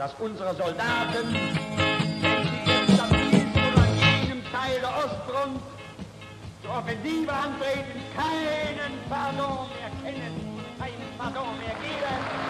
dass unsere Soldaten, wenn sie jetzt an diesem oder jenem Teil der Ostfront zur Offensive antreten, keinen Pardon mehr kennen, keinen Pardon mehr geben.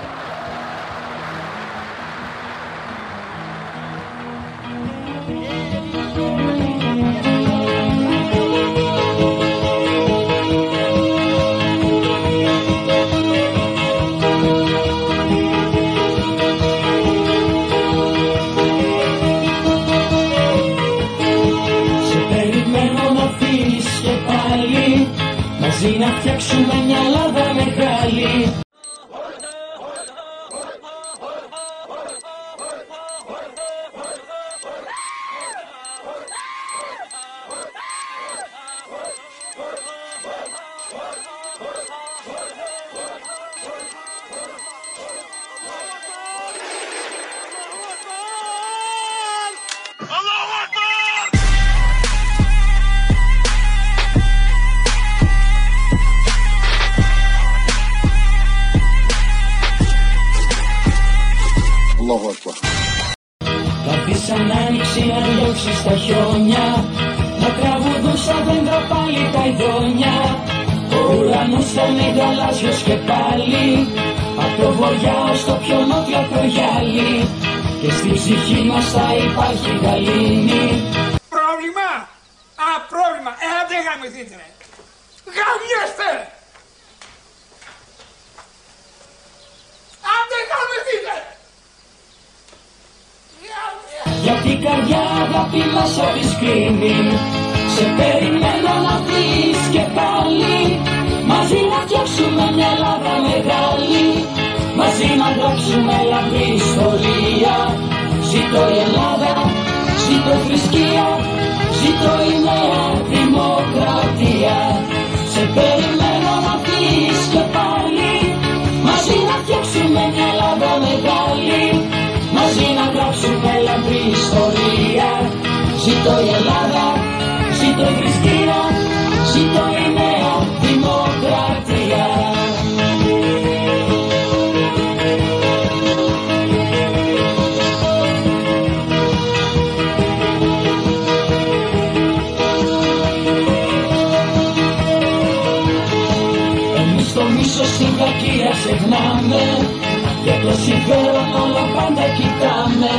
Συμφέρον όλο πάντα κοιτάμε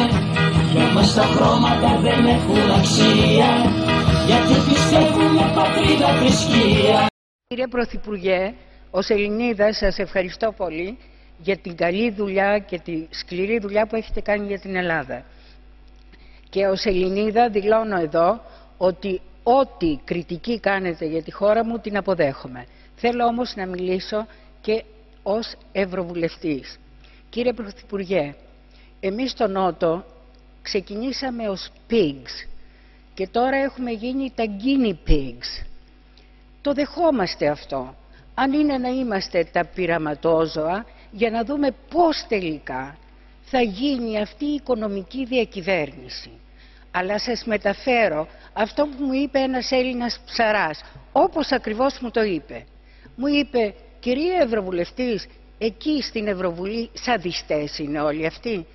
Για μας τα χρώματα δεν έχουν αξία Γιατί πιστεύουμε πατρίδα θρησκεία Κύριε Πρωθυπουργέ, ως Ελληνίδα σας ευχαριστώ πολύ για την καλή δουλειά και τη σκληρή δουλειά που έχετε κάνει για την Ελλάδα. Και ως Ελληνίδα δηλώνω εδώ ότι ό,τι κριτική κάνετε για τη χώρα μου την αποδέχομαι. Θέλω όμως να μιλήσω και ως Ευρωβουλευτής. Κύριε Πρωθυπουργέ, εμείς στο Νότο ξεκινήσαμε ως pigs και τώρα έχουμε γίνει τα guinea pigs. Το δεχόμαστε αυτό. Αν είναι να είμαστε τα πειραματόζωα για να δούμε πώς τελικά θα γίνει αυτή η οικονομική διακυβέρνηση. Αλλά σας μεταφέρω αυτό που μου είπε ένας Έλληνας ψαράς, όπως ακριβώς μου το είπε. Μου είπε, κυρία Ευρωβουλευτής, εκεί στην Ευρωβουλή σαδιστές είναι όλοι αυτοί.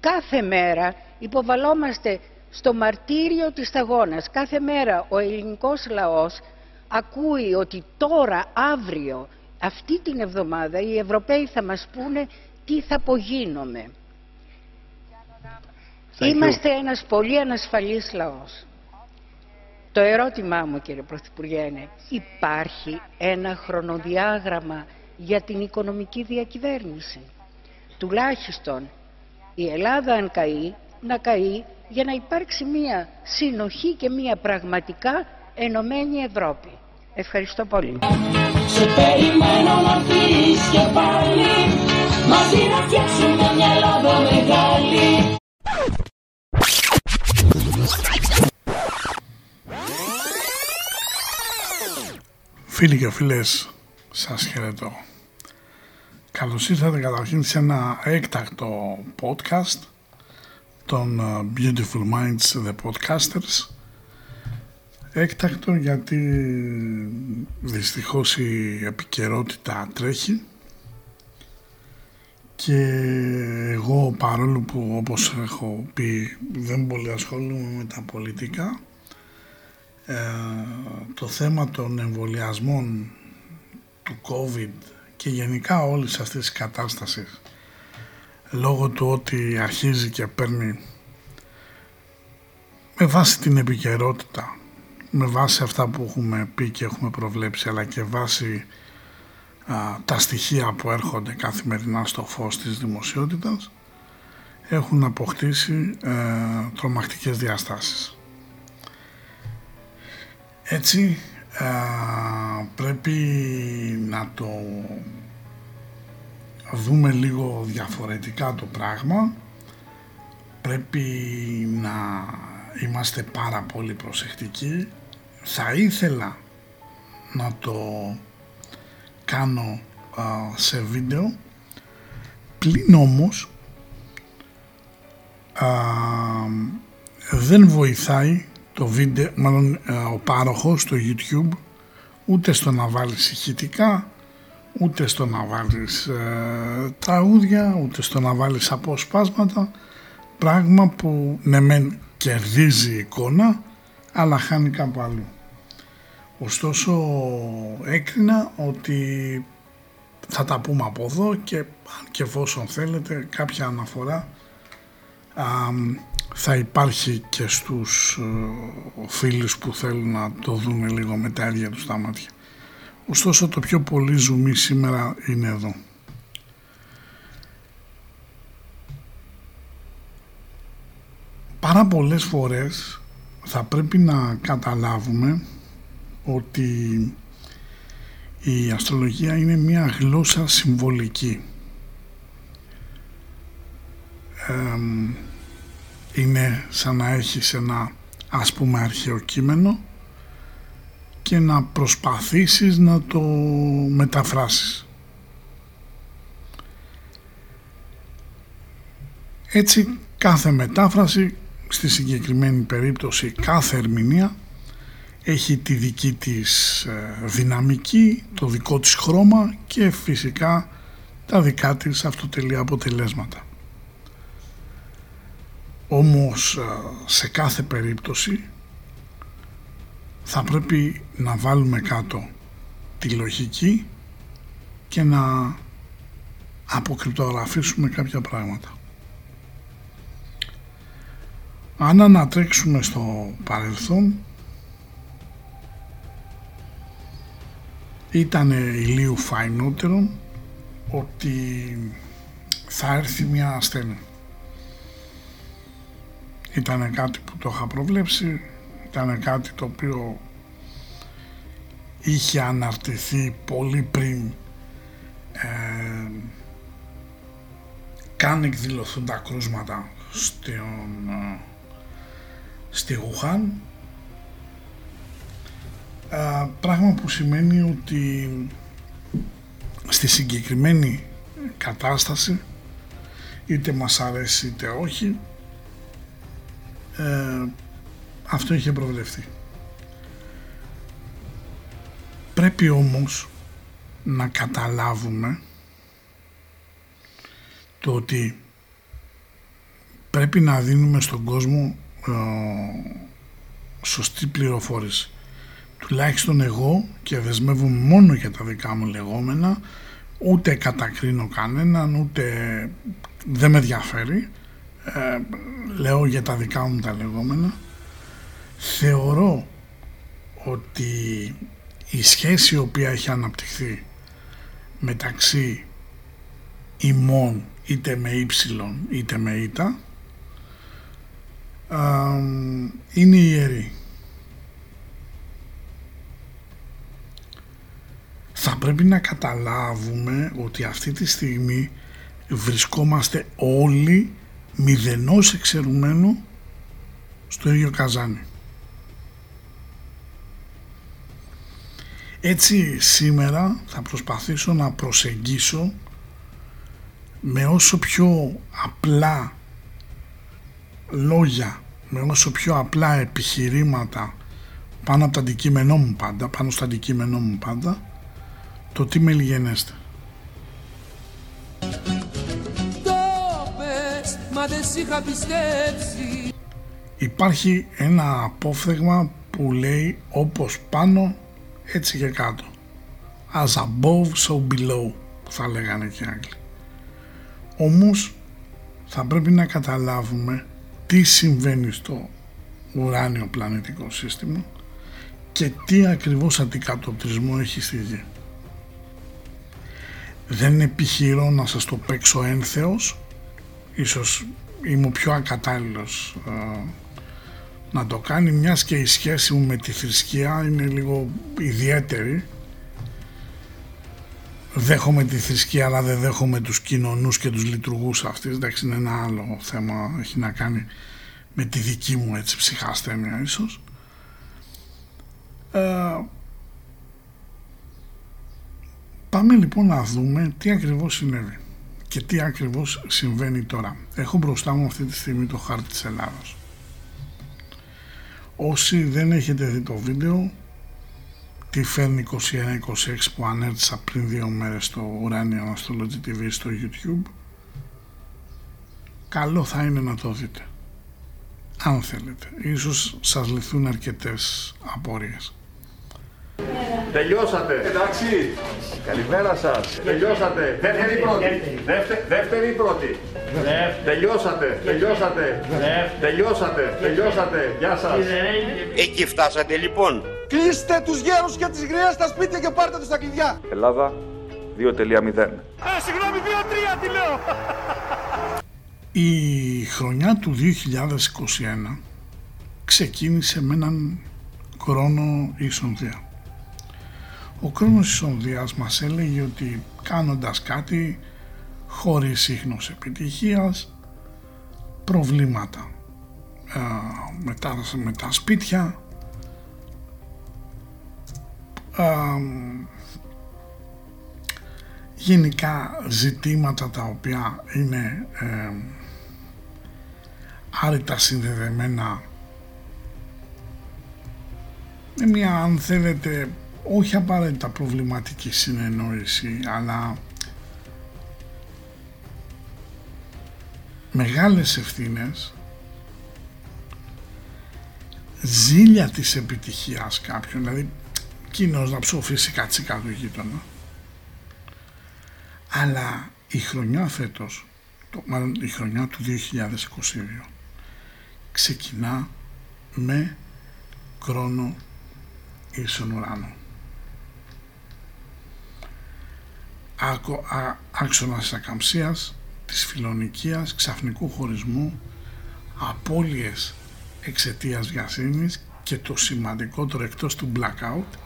Κάθε μέρα υποβαλόμαστε στο μαρτύριο της σταγόνας. Κάθε μέρα ο ελληνικός λαός ακούει ότι τώρα, αύριο, αυτή την εβδομάδα οι Ευρωπαίοι θα μας πούνε τι θα απογίνομαι. Είμαστε ένας πολύ ανασφαλής λαός. Το ερώτημά μου κύριε Πρωθυπουργέ είναι υπάρχει ένα χρονοδιάγραμμα για την οικονομική διακυβέρνηση. Τουλάχιστον η Ελλάδα αν καεί να καεί για να υπάρξει μία συνοχή και μία πραγματικά ενωμένη Ευρώπη. Ευχαριστώ πολύ. Σε περιμένω να πεις και πάλι Μαζί να φτιάξουμε μια Ελλάδα μεγάλη Φίλοι και φίλες, σας χαιρετώ. Καλώς ήρθατε καταρχήν σε ένα έκτακτο podcast των uh, Beautiful Minds The Podcasters. Έκτακτο γιατί δυστυχώς η επικαιρότητα τρέχει και εγώ παρόλο που όπως έχω πει δεν πολύ ασχολούμαι με τα πολιτικά ε, το θέμα των εμβολιασμών του COVID και γενικά όλης αυτής της κατάστασης λόγω του ότι αρχίζει και παίρνει με βάση την επικαιρότητα με βάση αυτά που έχουμε πει και έχουμε προβλέψει αλλά και βάση τα στοιχεία που έρχονται καθημερινά στο φως της δημοσιότητας έχουν αποκτήσει ε, τρομακτικές διαστάσεις. Έτσι ε, πρέπει να το δούμε λίγο διαφορετικά το πράγμα. Πρέπει να είμαστε πάρα πολύ προσεκτικοί. Θα ήθελα να το κάνω σε βίντεο. Πλην όμως δεν βοηθάει το βίντεο, μάλλον ο πάροχος στο YouTube ούτε στο να βάλεις ηχητικά ούτε στο να βάλεις ε, τραγούδια ούτε στο να βάλεις αποσπάσματα πράγμα που ναι μεν κερδίζει εικόνα αλλά χάνει κάπου αλλού. Ωστόσο έκρινα ότι θα τα πούμε από εδώ και αν και εφόσον θέλετε κάποια αναφορά θα υπάρχει και στους ε, φίλους που θέλουν να το δουν λίγο με τα ίδια τους τα μάτια. Ωστόσο το πιο πολύ ζουμί σήμερα είναι εδώ. Πάρα πολλές φορές θα πρέπει να καταλάβουμε ότι η αστρολογία είναι μια γλώσσα συμβολική. Είναι σαν να έχεις ένα ας πούμε αρχαίο κείμενο και να προσπαθήσεις να το μεταφράσεις. Έτσι κάθε μετάφραση στη συγκεκριμένη περίπτωση κάθε ερμηνεία έχει τη δική της ε, δυναμική, το δικό της χρώμα και φυσικά τα δικά της αυτοτελεία αποτελέσματα. Όμως ε, σε κάθε περίπτωση θα πρέπει να βάλουμε κάτω τη λογική και να αποκρυπτογραφήσουμε κάποια πράγματα. Αν ανατρέξουμε στο παρελθόν ήταν ηλίου φαϊνότερο ότι θα έρθει μια ασθένεια. Ήταν κάτι που το είχα προβλέψει, ήταν κάτι το οποίο είχε αναρτηθεί πολύ πριν ε, καν εκδηλωθούν τα κρούσματα στον, ε, στη Γουχάν πράγμα που σημαίνει ότι στη συγκεκριμένη κατάσταση είτε μας αρέσει είτε όχι ε, αυτό είχε προβλεφθεί πρέπει όμως να καταλάβουμε το ότι πρέπει να δίνουμε στον κόσμο ε, σωστή πληροφόρηση. Τουλάχιστον εγώ και δεσμεύομαι μόνο για τα δικά μου λεγόμενα, ούτε κατακρίνω κανέναν, ούτε δεν με ενδιαφέρει. Ε, λέω για τα δικά μου τα λεγόμενα. Θεωρώ ότι η σχέση η οποία έχει αναπτυχθεί μεταξύ ημών είτε με ύψιλον είτε με ήττα είναι ιερή. Θα πρέπει να καταλάβουμε ότι αυτή τη στιγμή βρισκόμαστε όλοι μηδενός εξαιρουμένου στο ίδιο καζάνι. Έτσι σήμερα θα προσπαθήσω να προσεγγίσω με όσο πιο απλά λόγια, με όσο πιο απλά επιχειρήματα πάνω από το αντικείμενό μου πάντα, πάνω στο αντικείμενό μου πάντα, το τι με λιγενέστε. Μας είχα πιστέψει Υπάρχει ένα απόφθεγμα που λέει όπως πάνω έτσι και κάτω. As above so below που θα λέγανε και οι Άγγλοι. Όμως θα πρέπει να καταλάβουμε τι συμβαίνει στο ουράνιο πλανητικό σύστημα και τι ακριβώς αντικατοπτρισμό έχει στη Γη. Δεν επιχειρώ να σας το παίξω ένθεος, ίσως είμαι ο πιο ακατάλληλος ε, να το κάνει μιας και η σχέση μου με τη θρησκεία είναι λίγο ιδιαίτερη. Δέχομαι τη θρησκεία αλλά δεν δέχομαι τους κοινωνούς και τους λειτουργούς αυτής. Εντάξει είναι ένα άλλο θέμα έχει να κάνει με τη δική μου έτσι ψυχασθένεια ίσως. Ε, πάμε λοιπόν να δούμε τι ακριβώς συνέβη και τι ακριβώς συμβαίνει τώρα έχω μπροστά μου αυτή τη στιγμή το χάρτη της Ελλάδος Όσοι δεν έχετε δει το βίντεο, τι φέρνει 21-26 που ανέρτησα πριν δύο μέρες στο Ουράνιο Astrology TV στο YouTube, καλό θα είναι να το δείτε. Αν θέλετε. Ίσως σας λυθούν αρκετές απορίες. Τελειώσατε. Εντάξει. Καλημέρα σας. Τελειώσατε. Δεύτερη ή πρώτη. Δεύτερη ή πρώτη; Τελειώσατε. Τελειώσατε. Τελειώσατε. Τελειώσατε. Γεια σας. Εκεί φτάσατε λοιπόν. Κλείστε τους γέρους και τις γριές στα σπίτια και πάρτε τους τα κλειδιά. Ελλάδα 2.0. Ε, συγγνώμη, 2-3 τι λέω. Η χρονιά του 2021 ξεκίνησε με έναν χρόνο ισονδία. Ο χρόνος της Ονδίας μας έλεγε ότι κάνοντας κάτι χωρίς ίχνος επιτυχίας, προβλήματα ε, με, τα, με τα σπίτια, ε, γενικά ζητήματα τα οποία είναι ε, άρρητα συνδεδεμένα. Με μια αν θέλετε όχι απαραίτητα προβληματική συνεννόηση αλλά μεγάλες ευθύνες ζήλια της επιτυχίας κάποιον δηλαδή κοινός να ψοφήσει κατσίκα του γείτονα. Αλλά η χρονιά φέτος το, μάλλον η χρονιά του 2022 ξεκινά με κρόνο ίσον ουράνο άξονας ακαμψίας, της φιλονικίας, ξαφνικού χωρισμού, απώλειες εξαιτίας βιασύνης και το σημαντικότερο εκτός του blackout,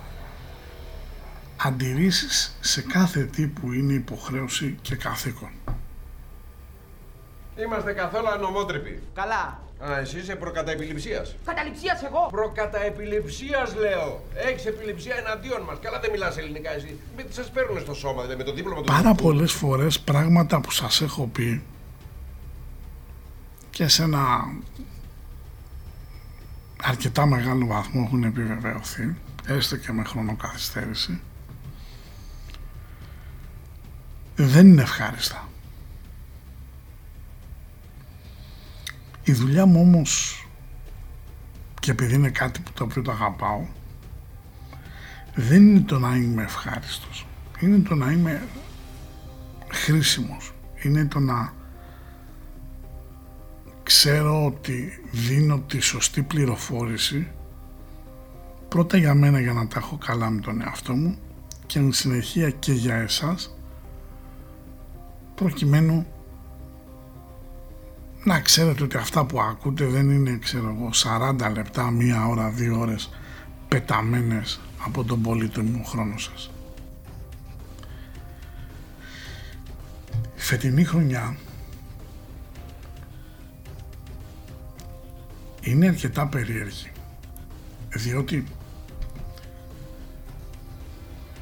αντιρρήσεις σε κάθε τι που είναι υποχρέωση και καθήκον. Είμαστε καθόλου ανομότρυποι. Καλά. Α, εσύ είσαι προκαταεπιληψίας. Καταληψίας εγώ. Προκαταεπιληψίας λέω. Έχεις επιληψία εναντίον μας. Καλά δεν μιλάς ελληνικά εσύ. Με τι σας παίρνουν στο σώμα, δηλαδή με το δίπλωμα του Πάρα πολλές φορές πράγματα που σας έχω πει και σε ένα αρκετά μεγάλο βαθμό έχουν επιβεβαιωθεί έστω και με χρονοκαθυστέρηση δεν είναι ευχάριστα. Η δουλειά μου όμως και επειδή είναι κάτι που το οποίο το αγαπάω δεν είναι το να είμαι ευχάριστος. Είναι το να είμαι χρήσιμος. Είναι το να ξέρω ότι δίνω τη σωστή πληροφόρηση πρώτα για μένα για να τα έχω καλά με τον εαυτό μου και εν συνεχεία και για εσάς προκειμένου να ξέρετε ότι αυτά που ακούτε δεν είναι ξέρω εγώ 40 λεπτά, μία ώρα, δύο ώρες πεταμένες από τον πολύτιμο χρόνο σας. Η φετινή χρονιά είναι αρκετά περίεργη διότι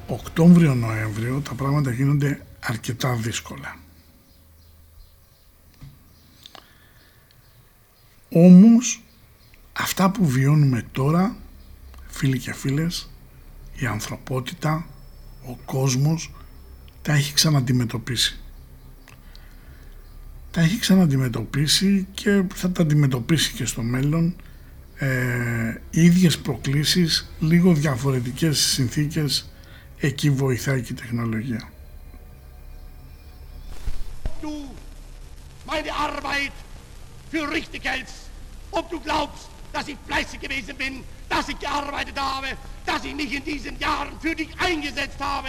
Οκτώβριο-Νοέμβριο τα πράγματα γίνονται αρκετά δύσκολα. Όμως αυτά που βιώνουμε τώρα, φίλοι και φίλες, η ανθρωπότητα, ο κόσμος, τα έχει ξαναντιμετωπίσει. τα έχει ξαναντιμετωπίσει και θα τα αντιμετωπίσει και στο μέλλον ε, ίδιες προκλήσεις, λίγο διαφορετικές συνθήκες, εκεί βοηθάει και η τεχνολογία. Du meine Arbeit für richtig hältst, ob du glaubst, dass ich fleißig gewesen bin, dass ich gearbeitet habe, dass ich mich in diesen Jahren für dich eingesetzt habe,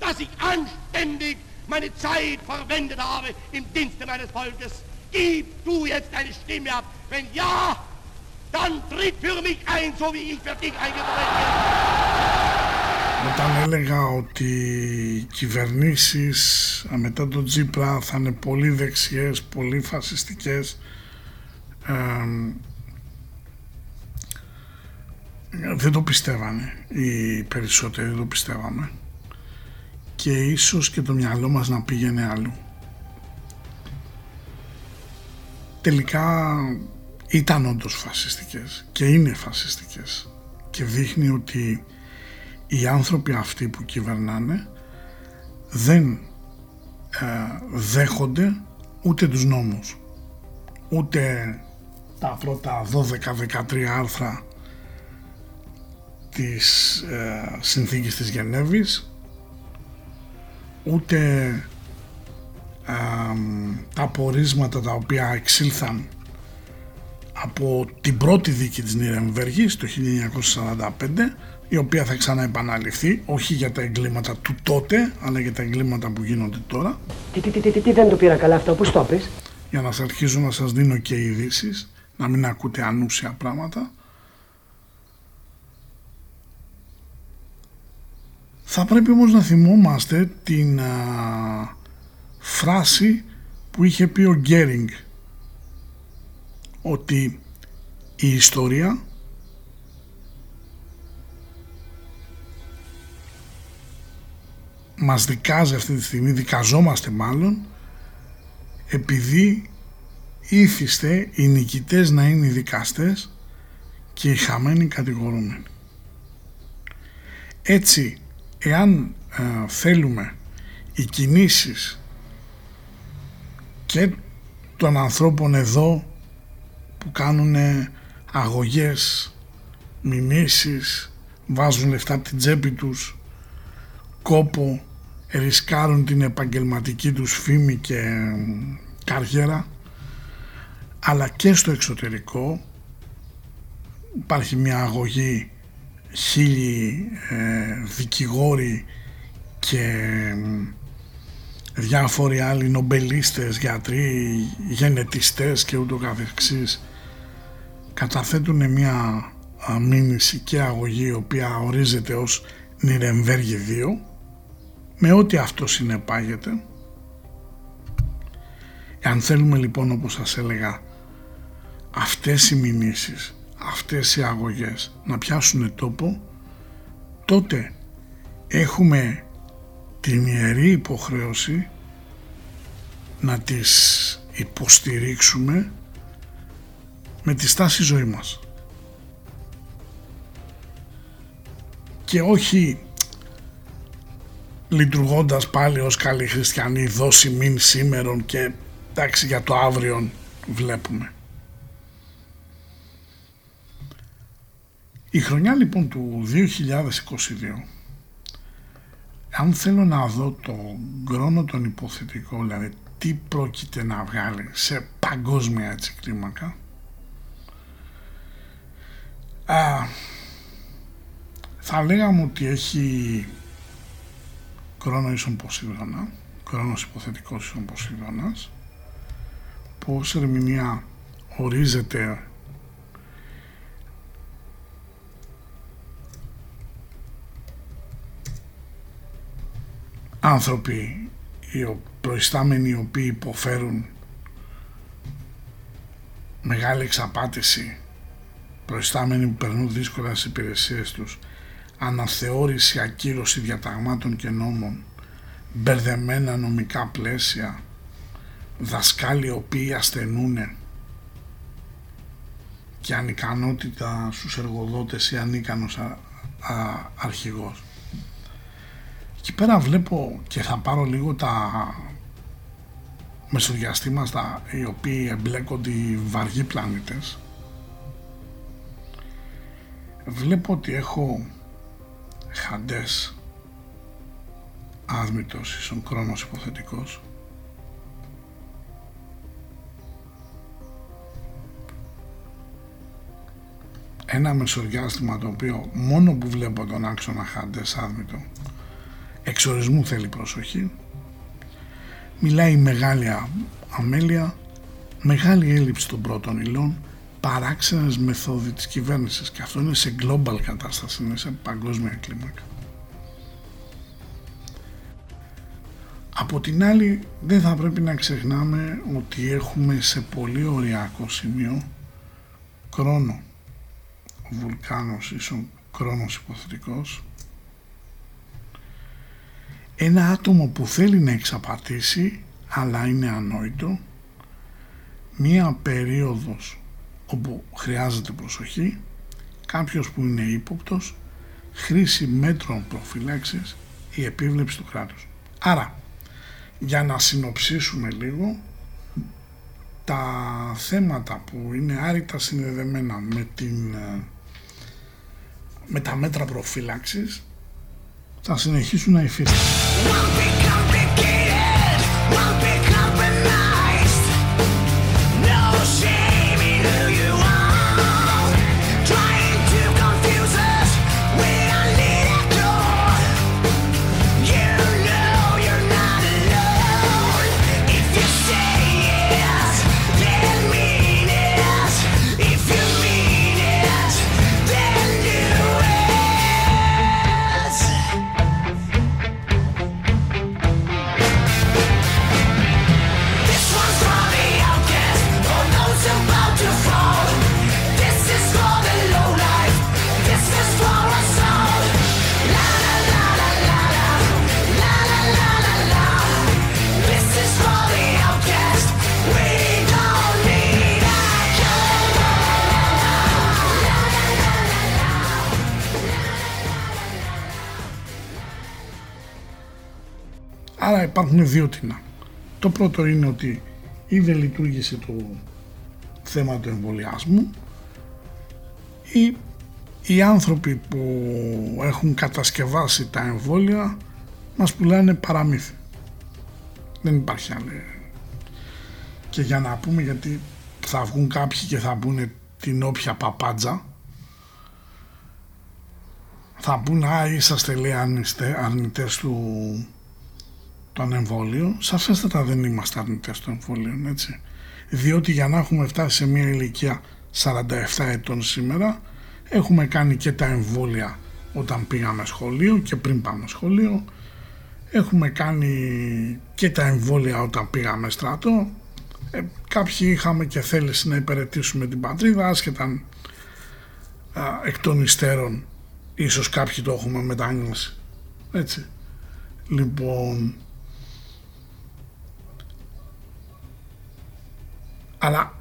dass ich anständig meine Zeit verwendet habe im Dienste meines Volkes. Gib du jetzt deine Stimme ab. Wenn ja, dann tritt für mich ein, so wie ich für dich eingetreten bin. Όταν έλεγα ότι οι κυβερνήσεις μετά τον Τζίπρα θα είναι πολύ δεξιές, πολύ φασιστικές, ε, δεν το πιστεύανε οι περισσότεροι, δεν το πιστεύαμε και ίσως και το μυαλό μας να πήγαινε αλλού. Τελικά ήταν όντως φασιστικές και είναι φασιστικές και δείχνει ότι οι άνθρωποι αυτοί που κυβερνάνε δεν ε, δέχονται ούτε τους νόμους ούτε τα πρώτα 12-13 άρθρα της ε, συνθήκης της Γενέβης ούτε α, τα απορίσματα τα οποία εξήλθαν από την πρώτη δίκη της Νιρεμβέργης το 1945 η οποία θα ξαναεπαναληφθεί όχι για τα εγκλήματα του τότε αλλά για τα εγκλήματα που γίνονται τώρα. Τι, τι, τι, τι, τι δεν το πήρα καλά αυτό, πώς το πες για να σας αρχίζω να σας δίνω και ειδήσεις, να μην ακούτε ανούσια πράγματα. Θα πρέπει όμως να θυμόμαστε την φράση που είχε πει ο Γκέρινγκ ότι η ιστορία μας δικάζει αυτή τη στιγμή, δικαζόμαστε μάλλον επειδή ήθιστε οι νικητές να είναι οι δικαστές και οι χαμένοι κατηγορούμενοι. Έτσι εάν ε, θέλουμε οι κινήσεις και των ανθρώπων εδώ που κάνουν αγωγές, μηνύσεις, βάζουν λεφτά από την τσέπη τους, κόπο, ρισκάρουν την επαγγελματική τους φήμη και καριέρα, αλλά και στο εξωτερικό υπάρχει μια αγωγή χίλιοι ε, δικηγόροι και διάφοροι άλλοι νομπελίστες, γιατροί, γενετιστές και ούτω καθεξής καταθέτουν μια μήνυση και αγωγή η οποία ορίζεται ως Νιρεμβέργη 2 με ό,τι αυτό συνεπάγεται. Εάν θέλουμε λοιπόν όπως σας έλεγα αυτές οι μηνύσεις αυτές οι αγωγές να πιάσουν τόπο τότε έχουμε την ιερή υποχρέωση να τις υποστηρίξουμε με τη στάση ζωή μας. Και όχι λειτουργώντας πάλι ως καλοί χριστιανοί δώσει μην σήμερον και εντάξει για το αύριο βλέπουμε Η χρονιά λοιπόν του 2022 αν θέλω να δω το χρόνο τον υποθετικό δηλαδή τι πρόκειται να βγάλει σε παγκόσμια έτσι κλίμακα α, θα λέγαμε ότι έχει χρόνο ίσον Ποσειδώνα χρόνος υποθετικός ίσον Ποσειδώνας που ως ερμηνεία ορίζεται άνθρωποι οι προϊστάμενοι οι οποίοι υποφέρουν μεγάλη εξαπάτηση προϊστάμενοι που περνούν δύσκολα στις υπηρεσίες τους αναθεώρηση, ακύρωση διαταγμάτων και νόμων μπερδεμένα νομικά πλαίσια δασκάλοι οι οποίοι ασθενούν και ανικανότητα στους εργοδότες ή ανίκανος α, α, αρχηγός Εκεί πέρα βλέπω και θα πάρω λίγο τα μεσοδιαστήματα οι οποίοι εμπλέκονται οι βαργοί πλανήτες. Βλέπω ότι έχω χαντές άδμητος ίσον χρόνος υποθετικός. Ένα μεσοδιάστημα το οποίο μόνο που βλέπω τον άξονα χαντές άδμητο εξορισμού θέλει προσοχή μιλάει μεγάλη αμέλεια μεγάλη έλλειψη των πρώτων υλών παράξενες μεθόδοι της κυβέρνησης και αυτό είναι σε global κατάσταση, είναι σε παγκόσμια κλίμακα. Από την άλλη δεν θα πρέπει να ξεχνάμε ότι έχουμε σε πολύ ωριακό σημείο χρόνο. Ο βουλκάνος ίσον χρόνος υποθετικός ένα άτομο που θέλει να εξαπατήσει αλλά είναι ανόητο μία περίοδος όπου χρειάζεται προσοχή, κάποιος που είναι ύποπτος, χρήση μέτρων προφυλάξης ή επίβλεψη του κράτους. Άρα, για να συνοψίσουμε λίγο, τα θέματα που είναι άρρητα συνδεδεμένα με, την, ε, με τα μέτρα προφύλαξης θα συνεχίσουν να υφίστανται. Άρα υπάρχουν δύο τινά. Το πρώτο είναι ότι ή δεν λειτουργήσε το θέμα του εμβολιάσμου ή οι άνθρωποι που έχουν κατασκευάσει τα εμβόλια μας πουλάνε παραμύθι. Δεν υπάρχει άλλη. Και για να πούμε γιατί θα βγουν κάποιοι και θα πούνε την όποια παπάντζα θα πούνε α είσαστε λέει αρνητές του των εμβόλιο, σαφέστατα δεν είμαστε αρνητές των εμβόλιων, έτσι. Διότι για να έχουμε φτάσει σε μια ηλικία 47 ετών σήμερα, έχουμε κάνει και τα εμβόλια όταν πήγαμε σχολείο και πριν πάμε σχολείο, έχουμε κάνει και τα εμβόλια όταν πήγαμε στρατό, ε, κάποιοι είχαμε και θέληση να υπηρετήσουμε την πατρίδα, άσχετα α, εκ των υστέρων, ίσως κάποιοι το έχουμε μετανιώσει, έτσι. Λοιπόν, Αλλά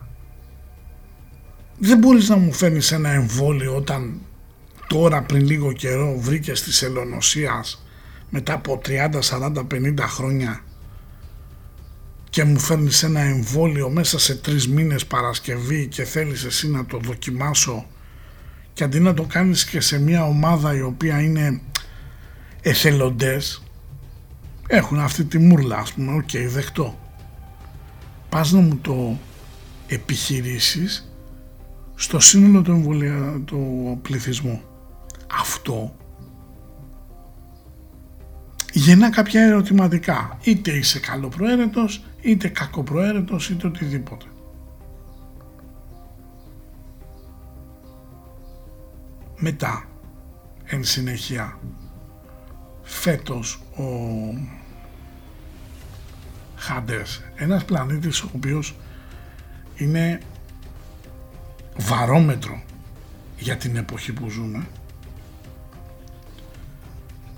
δεν μπορείς να μου φέρνεις ένα εμβόλιο όταν τώρα πριν λίγο καιρό βρήκες τη ελονοσίας μετά από 30, 40, 50 χρόνια και μου φέρνεις ένα εμβόλιο μέσα σε τρεις μήνες Παρασκευή και θέλεις εσύ να το δοκιμάσω και αντί να το κάνεις και σε μια ομάδα η οποία είναι εθελοντές έχουν αυτή τη μούρλα ας πούμε, OK, okay, δεκτό. Πας να μου το επιχειρήσεις στο σύνολο του, εμβολια... του πληθυσμού. Αυτό γεννά κάποια ερωτηματικά. Είτε είσαι καλοπροαίρετος, είτε κακοπροαίρετος, είτε οτιδήποτε. Μετά, εν συνεχεία, φέτος ο Χάντες, ένας πλανήτης ο οποίος είναι βαρόμετρο για την εποχή που ζούμε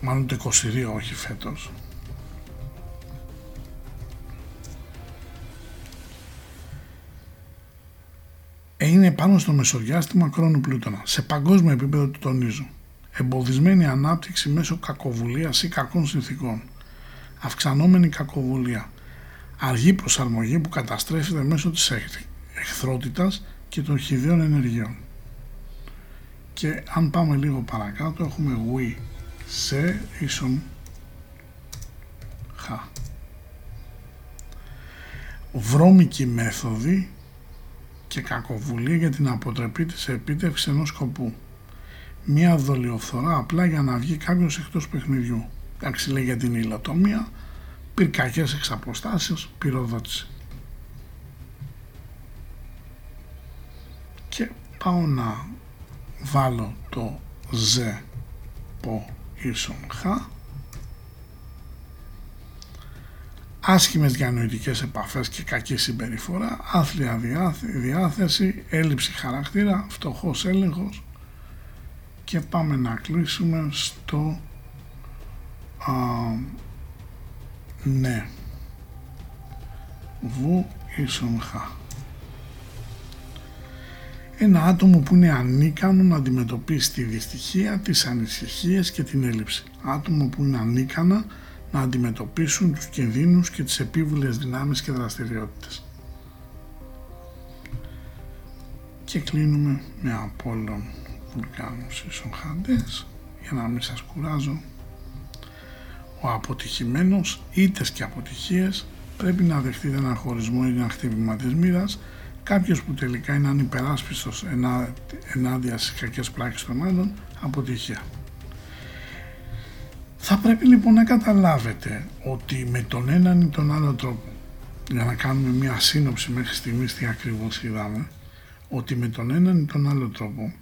μάλλον το 22 όχι φέτος είναι πάνω στο μεσοδιάστημα χρόνου πλούτονα. Σε παγκόσμιο επίπεδο το τονίζω. Εμποδισμένη ανάπτυξη μέσω κακοβουλίας ή κακών συνθήκων. Αυξανόμενη κακοβουλία Αργή προσαρμογή που καταστρέφεται μέσω της εχθρότητας και των χειδίων ενεργειών. Και αν πάμε λίγο παρακάτω έχουμε we σε ίσον χα. Βρώμικη μέθοδη και κακοβουλία για την αποτρεπή της επίτευξης ενός σκοπού. Μία δολιοφθορά απλά για να βγει κάποιος εκτός παιχνιδιού. Εντάξει λέει για την υλοτομία, πυρκαγιές εξ αποστάσεως, πυροδότηση. Και πάω να βάλω το ζ πο ίσον χ άσχημες διανοητικές επαφές και κακή συμπεριφορά, άθλια διάθεση, έλλειψη χαρακτήρα, φτωχός έλεγχος. Και πάμε να κλείσουμε στο α, ναι. Βου ίσον χ ένα άτομο που είναι ανίκανο να αντιμετωπίσει τη δυστυχία, τις ανησυχίες και την έλλειψη. Άτομο που είναι ανίκανα να αντιμετωπίσουν τους κινδύνους και τις επίβουλες δυνάμεις και δραστηριότητες. Και κλείνουμε με Απόλλων Βουλκάνους Ισονχάντες για να μην σας κουράζω. Ο αποτυχημένος, ήτες και αποτυχίες πρέπει να δεχτεί ένα χωρισμό ή ένα χτύπημα της μοίρας κάποιος που τελικά είναι ανυπεράσπιστος ενά, ενάντια στις κακές πράξεις των άλλων, αποτυχία. Θα πρέπει λοιπόν να καταλάβετε ότι με τον έναν ή τον άλλο τρόπο, για να κάνουμε μια σύνοψη μέχρι στιγμής τι ακριβώς είδαμε, ότι με τον έναν ή τον άλλο τρόπο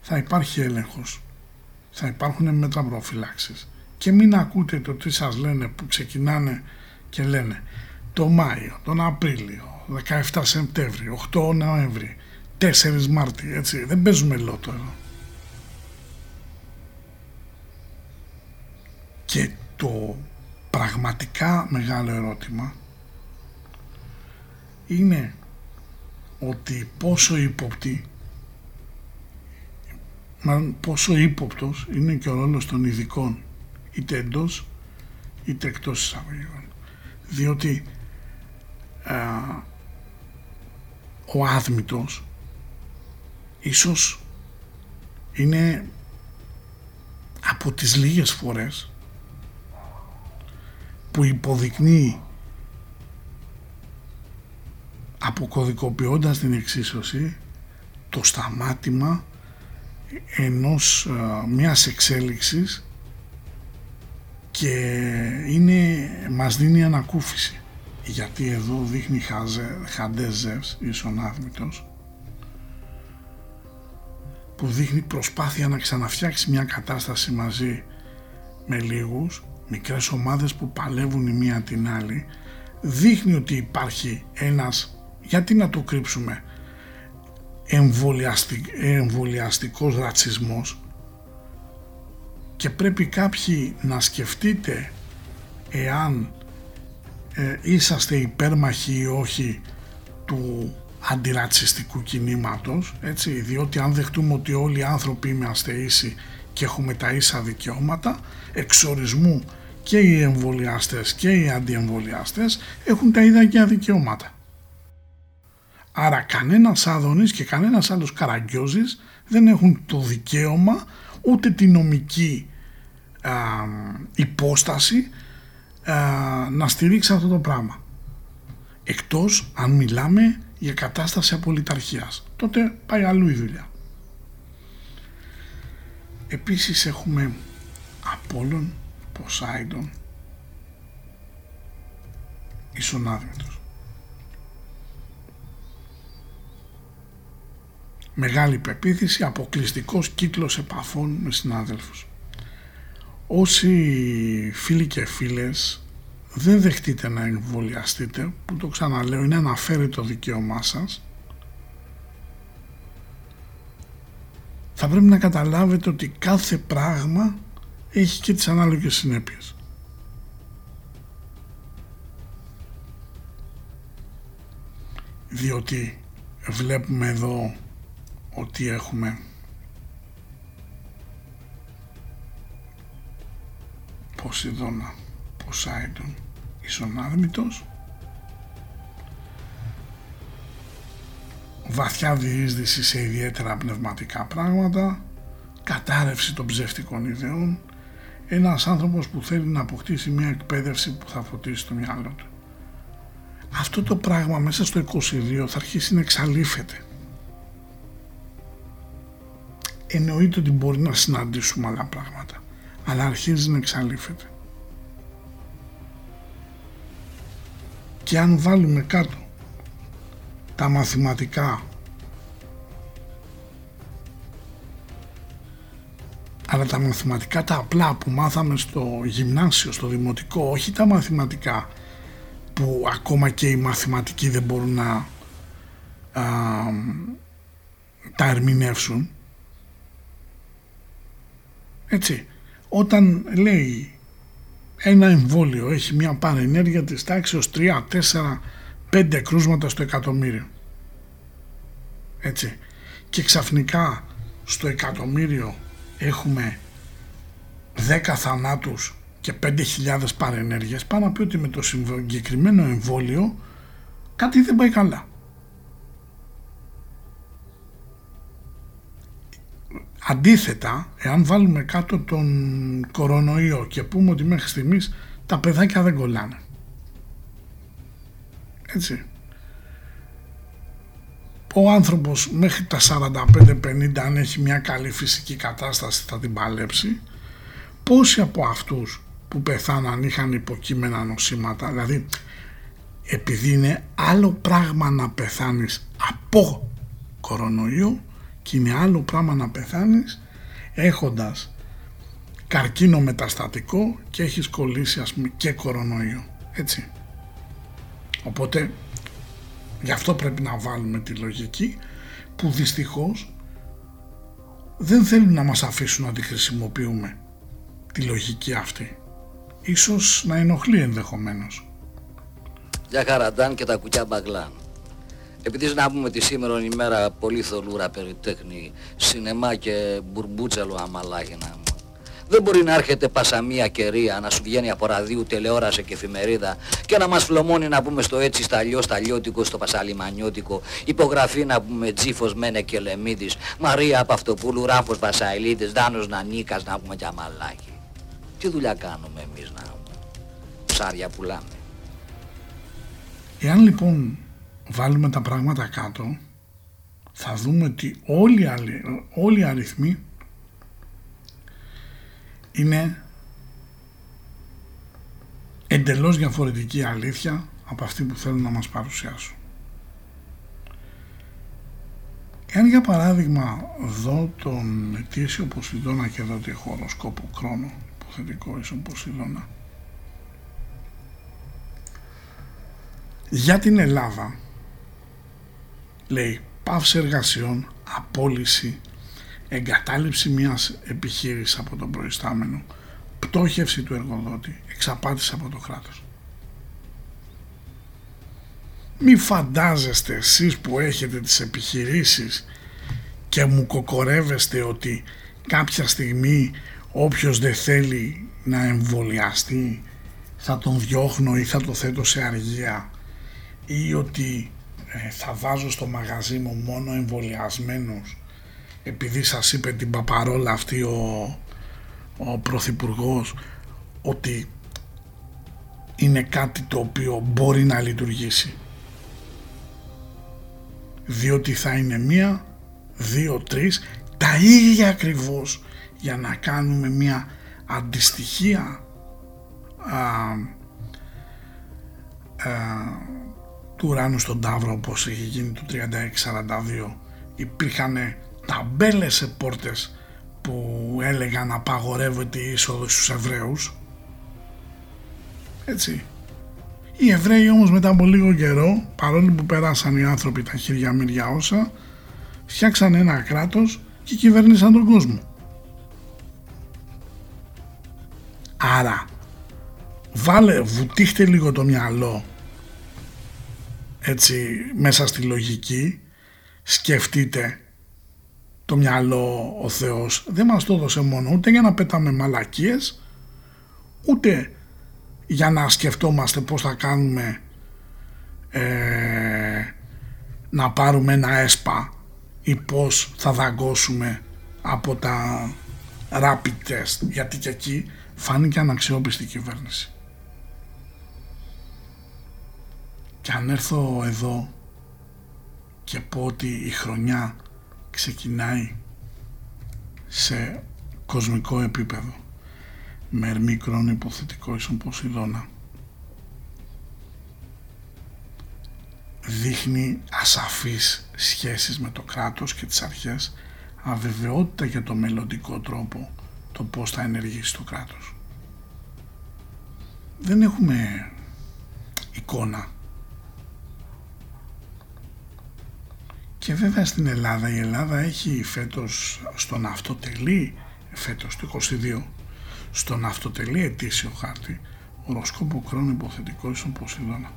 θα υπάρχει έλεγχος, θα υπάρχουν μεταπροφυλάξεις και μην ακούτε το τι σας λένε που ξεκινάνε και λένε το Μάιο, τον Απρίλιο, 17 Σεπτέμβριο, 8 Νοέμβρη, 4 Μάρτη, έτσι, δεν παίζουμε λότο εδώ. Και το πραγματικά μεγάλο ερώτημα είναι ότι πόσο ύποπτη πόσο ύποπτος είναι και ο ρόλος των ειδικών είτε εντός είτε εκτός εισαγωγικών διότι ο άδμητος ίσως είναι από τις λίγες φορές που υποδεικνύει αποκωδικοποιώντας την εξίσωση το σταμάτημα ενός μιας εξέλιξης και είναι, μας δίνει ανακούφιση γιατί εδώ δείχνει χαζε, χαντέζευς ίσον άδμητος που δείχνει προσπάθεια να ξαναφτιάξει μια κατάσταση μαζί με λίγους μικρές ομάδες που παλεύουν η μία την άλλη. Δείχνει ότι υπάρχει ένας γιατί να το κρύψουμε εμβολιαστικ, εμβολιαστικός ρατσισμός. Και πρέπει κάποιοι να σκεφτείτε εάν ε, είσαστε υπέρμαχοι ή όχι του αντιρατσιστικού κινήματος έτσι, διότι αν δεχτούμε ότι όλοι οι άνθρωποι είμαστε ίσοι και έχουμε τα ίσα δικαιώματα εξορισμού και οι εμβολιαστές και οι αντιεμβολιαστές έχουν τα ίδια δικαιώματα. Άρα κανένας Άδωνης και κανένας άλλος Καραγκιόζης δεν έχουν το δικαίωμα ούτε τη νομική α, υπόσταση να στηρίξει αυτό το πράγμα. Εκτός αν μιλάμε για κατάσταση απολυταρχίας. Τότε πάει αλλού η δουλειά. Επίσης έχουμε Απόλλων, Ποσάιντον, Ισονάδμητος. Μεγάλη πεποίθηση, αποκλειστικός κύκλος επαφών με συνάδελφους. Όσοι φίλοι και φίλες δεν δεχτείτε να εμβολιαστείτε, που το ξαναλέω είναι αναφέρει το δικαίωμά σας, θα πρέπει να καταλάβετε ότι κάθε πράγμα έχει και τις ανάλογες συνέπειες. Διότι βλέπουμε εδώ ότι έχουμε Ποσειδώνα, Ποσάιντον ίσον άρμητος, βαθιά διείσδυση σε ιδιαίτερα πνευματικά πράγματα, κατάρρευση των ψεύτικων ιδεών, ένας άνθρωπος που θέλει να αποκτήσει μια εκπαίδευση που θα φωτίσει το μυαλό του. Αυτό το πράγμα μέσα στο 22 θα αρχίσει να εξαλείφεται. Εννοείται ότι μπορεί να συναντήσουμε άλλα πράγματα, αλλά αρχίζει να εξαλείφεται. Και αν βάλουμε κάτω τα μαθηματικά αλλά τα μαθηματικά τα απλά που μάθαμε στο γυμνάσιο, στο δημοτικό, όχι τα μαθηματικά που ακόμα και οι μαθηματικοί δεν μπορούν να α, τα ερμηνεύσουν. Έτσι, όταν λέει ένα εμβόλιο έχει μια παρενέργεια της τάξης 3, 4, 5 κρούσματα στο εκατομμύριο. Έτσι. Και ξαφνικά στο εκατομμύριο έχουμε 10 θανάτους και 5.000 παρενέργειες πάνω να πει ότι με το συγκεκριμένο εμβόλιο κάτι δεν πάει καλά. Αντίθετα, εάν βάλουμε κάτω τον κορονοϊό και πούμε ότι μέχρι στιγμής τα παιδάκια δεν κολλάνε. Έτσι. Ο άνθρωπος μέχρι τα 45-50 αν έχει μια καλή φυσική κατάσταση θα την παλέψει. Πόσοι από αυτούς που πεθάναν είχαν υποκείμενα νοσήματα, δηλαδή επειδή είναι άλλο πράγμα να πεθάνεις από κορονοϊό και είναι άλλο πράγμα να πεθάνεις έχοντας καρκίνο μεταστατικό και έχεις κολλήσει ας πούμε και κορονοϊό έτσι. Οπότε γι' αυτό πρέπει να βάλουμε τη λογική που δυστυχώς δεν θέλουν να μας αφήσουν να τη χρησιμοποιούμε τη λογική αυτή. Ίσως να ενοχλεί ενδεχομένως. Για χαραντάν και τα κουκιά μπαγλάν επειδή να πούμε τη σήμερα ημέρα πολύ θολούρα περί τέχνη, σινεμά και μπουρμπούτσαλο αμαλάγινα μου. Δεν μπορεί να έρχεται πασαμία κερία, να σου βγαίνει από ραδίου, τηλεόραση και εφημερίδα και να μας φλωμώνει να πούμε στο έτσι, στα αλλιώς, στα λιώτικο, στο πασαλιμανιώτικο, υπογραφή να πούμε Τζίφος Μένε και Λεμίδης, Μαρία Παυτοπούλου, Ράφος Βασαηλίδης, Δάνος Νανίκας να πούμε και αμαλάκι. Τι δουλειά κάνουμε εμείς να πούμε. Ψάρια πουλάμε. Εάν λοιπόν βάλουμε τα πράγματα κάτω θα δούμε ότι όλοι, όλοι οι αριθμοί είναι εντελώς διαφορετική αλήθεια από αυτή που θέλουν να μας παρουσιάσουν. Εάν για παράδειγμα δω τον ετήσιο Ποσειδώνα και δω ότι έχω οροσκόπο χρόνο, υποθετικό ίσον Ποσειδώνα, για την Ελλάδα λέει πάυση εργασιών, απόλυση, εγκατάλειψη μιας επιχείρησης από τον προϊστάμενο, πτώχευση του εργοδότη, εξαπάτηση από το κράτος. Μη φαντάζεστε εσείς που έχετε τις επιχειρήσεις και μου κοκορεύεστε ότι κάποια στιγμή όποιος δεν θέλει να εμβολιαστεί θα τον διώχνω ή θα το θέτω σε αργία ή ότι ε, θα βάζω στο μαγαζί μου μόνο εμβολιασμένους επειδή σας είπε την παπαρόλα αυτή ο, ο πρωθυπουργός ότι είναι κάτι το οποίο μπορεί να λειτουργήσει. Διότι θα είναι μία, δύο, τρεις τα ίδια ακριβώς για να κάνουμε μία αντιστοιχεία α, του ουράνου στον Ταύρο όπως είχε γίνει το 36-42 υπήρχαν ταμπέλες σε πόρτες που έλεγαν απαγορεύεται η είσοδος στους Εβραίους έτσι. Οι Εβραίοι όμως μετά από λίγο καιρό παρόλο που περάσαν οι άνθρωποι τα χέρια μυριά όσα φτιάξαν ένα κράτος και κυβέρνησαν τον κόσμο. Άρα βάλε βουτήχτε λίγο το μυαλό έτσι μέσα στη λογική σκεφτείτε το μυαλό ο Θεός δεν μας το έδωσε μόνο ούτε για να πετάμε μαλακίες ούτε για να σκεφτόμαστε πώς θα κάνουμε ε, να πάρουμε ένα ΕΣΠΑ ή πώς θα δαγκώσουμε από τα rapid test γιατί και εκεί φάνηκε αναξιόπιστη κυβέρνηση. Και αν έρθω εδώ και πω ότι η χρονιά ξεκινάει σε κοσμικό επίπεδο με ερμικρόν υποθετικό ίσον Ποσειδώνα δείχνει ασαφείς σχέσεις με το κράτος και τις αρχές αβεβαιότητα για το μελλοντικό τρόπο το πώς θα ενεργήσει το κράτος. Δεν έχουμε εικόνα. Και βέβαια στην Ελλάδα, η Ελλάδα έχει φέτος στον αυτοτελή, φέτος το 22, στον αυτοτελή ετήσιο χάρτη, οροσκόπο χρόνο υποθετικό ίσον Ποσειδώνα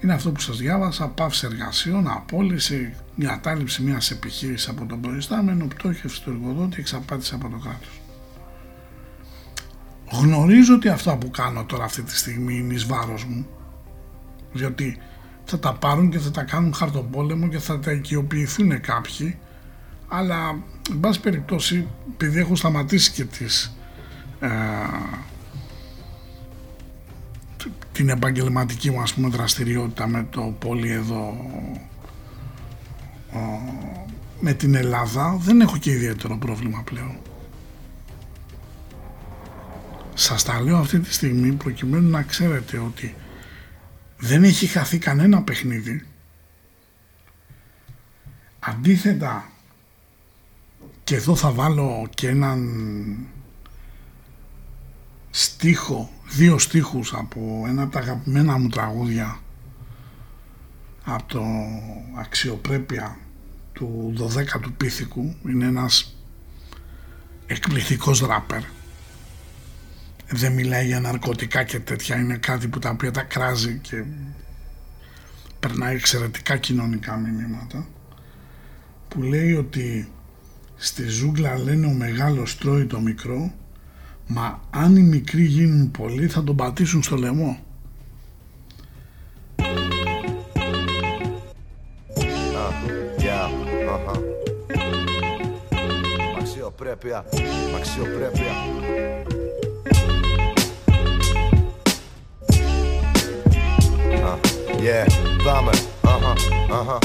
είναι αυτό που σας διάβασα, πάυση εργασιών, απόλυση, μια ατάληψη μιας επιχείρησης από τον προϊστάμενο, πτώχευση του εργοδότη, εξαπάτηση από το κράτος. Γνωρίζω ότι αυτά που κάνω τώρα αυτή τη στιγμή είναι εις βάρος μου, διότι θα τα πάρουν και θα τα κάνουν χαρτοπόλεμο και θα τα οικειοποιηθούν κάποιοι, αλλά, εν πάση περιπτώσει, επειδή έχω σταματήσει και τις ε, την επαγγελματική μου ας πούμε δραστηριότητα με το πόλι εδώ με την Ελλάδα δεν έχω και ιδιαίτερο πρόβλημα πλέον. Σας τα λέω αυτή τη στιγμή προκειμένου να ξέρετε ότι δεν έχει χαθεί κανένα παιχνίδι. Αντίθετα και εδώ θα βάλω και έναν στίχο, δύο στίχους από ένα από τα αγαπημένα μου τραγούδια από το αξιοπρέπεια του 12ου Πίθηκου είναι ένας εκπληκτικός ράπερ δεν μιλάει για ναρκωτικά και τέτοια είναι κάτι που τα οποία τα κράζει και περνάει εξαιρετικά κοινωνικά μηνύματα που λέει ότι στη ζούγκλα λένε ο μεγάλος τρώει το μικρό Μα αν οι μικροί γίνουν πολλοί θα τον πατήσουν στο λαιμό. Αξιοπρέπεια, αξιοπρέπεια. Yeah, vomit. Uh huh, uh huh.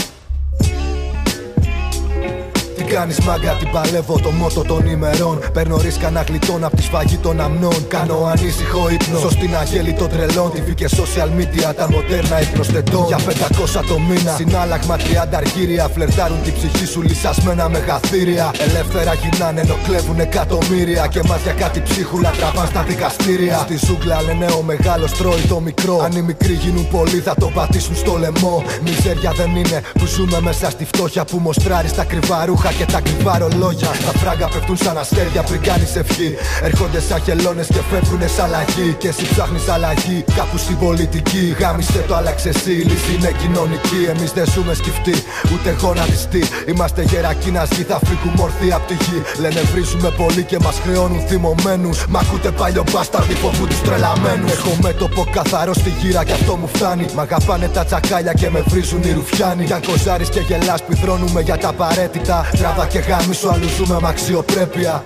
Τι κάνεις μάγκα, την παλεύω το μότο των ημερών. Παίρνω ρίσκα να γλιτώνω από τη σφαγή των αμνών. Κάνω ανήσυχο ύπνο. Σωστή αγέλη των τρελών. TV και social media, τα μοντέρνα υπνοστετών. Για 500 το μήνα. Συνάλλαγμα 30 αργύρια. Φλερτάρουν την ψυχή σου λυσασμένα με γαθύρια. Ελεύθερα γυρνάνε ενώ κλέβουν εκατομμύρια. Και μάτια κάτι ψίχουλα τραβάν στα δικαστήρια. Στη ζούγκλα λένε ο μεγάλος τρώει το μικρό. Αν οι μικροί γίνουν πολλοί θα το πατήσουν στο λαιμό. Μιζέρια δεν είναι που ζούμε μέσα στη φτώχεια που μοστράρεις στα κρυβά ρούχα και τα κρυβά ρολόγια. Τα φράγκα πέφτουν σαν αστέρια πριν κάνει ευχή. Έρχονται σαν χελώνες και φεύγουν σαν αλλαγή. Και εσύ ψάχνεις αλλαγή κάπου στην πολιτική. Γάμισε το άλλαξε εσύ, η λύση είναι κοινωνική. Εμείς δεν ζούμε σκυφτοί, ούτε γονατιστοί. Είμαστε γερακοί να γη, θα φύγουν μορφή απ' τη γη. Λένε βρίζουμε πολύ και μας χρεώνουν θυμωμένους. Μα ακούτε παλιό μπάσταρδι φοβού τους τρελαμένους. Έχω μέτωπο καθαρό στη γύρα και αυτό μου φτάνει. Μ' αγαπάνε τα τσακάλια και με βρίζουν οι ρουφιάνοι. Για κοζάρι και γελάς πυθρώνουμε για τα απαραίτητα. Τράβα και γάμισου αλλού ζούμε με αξιοπρέπεια.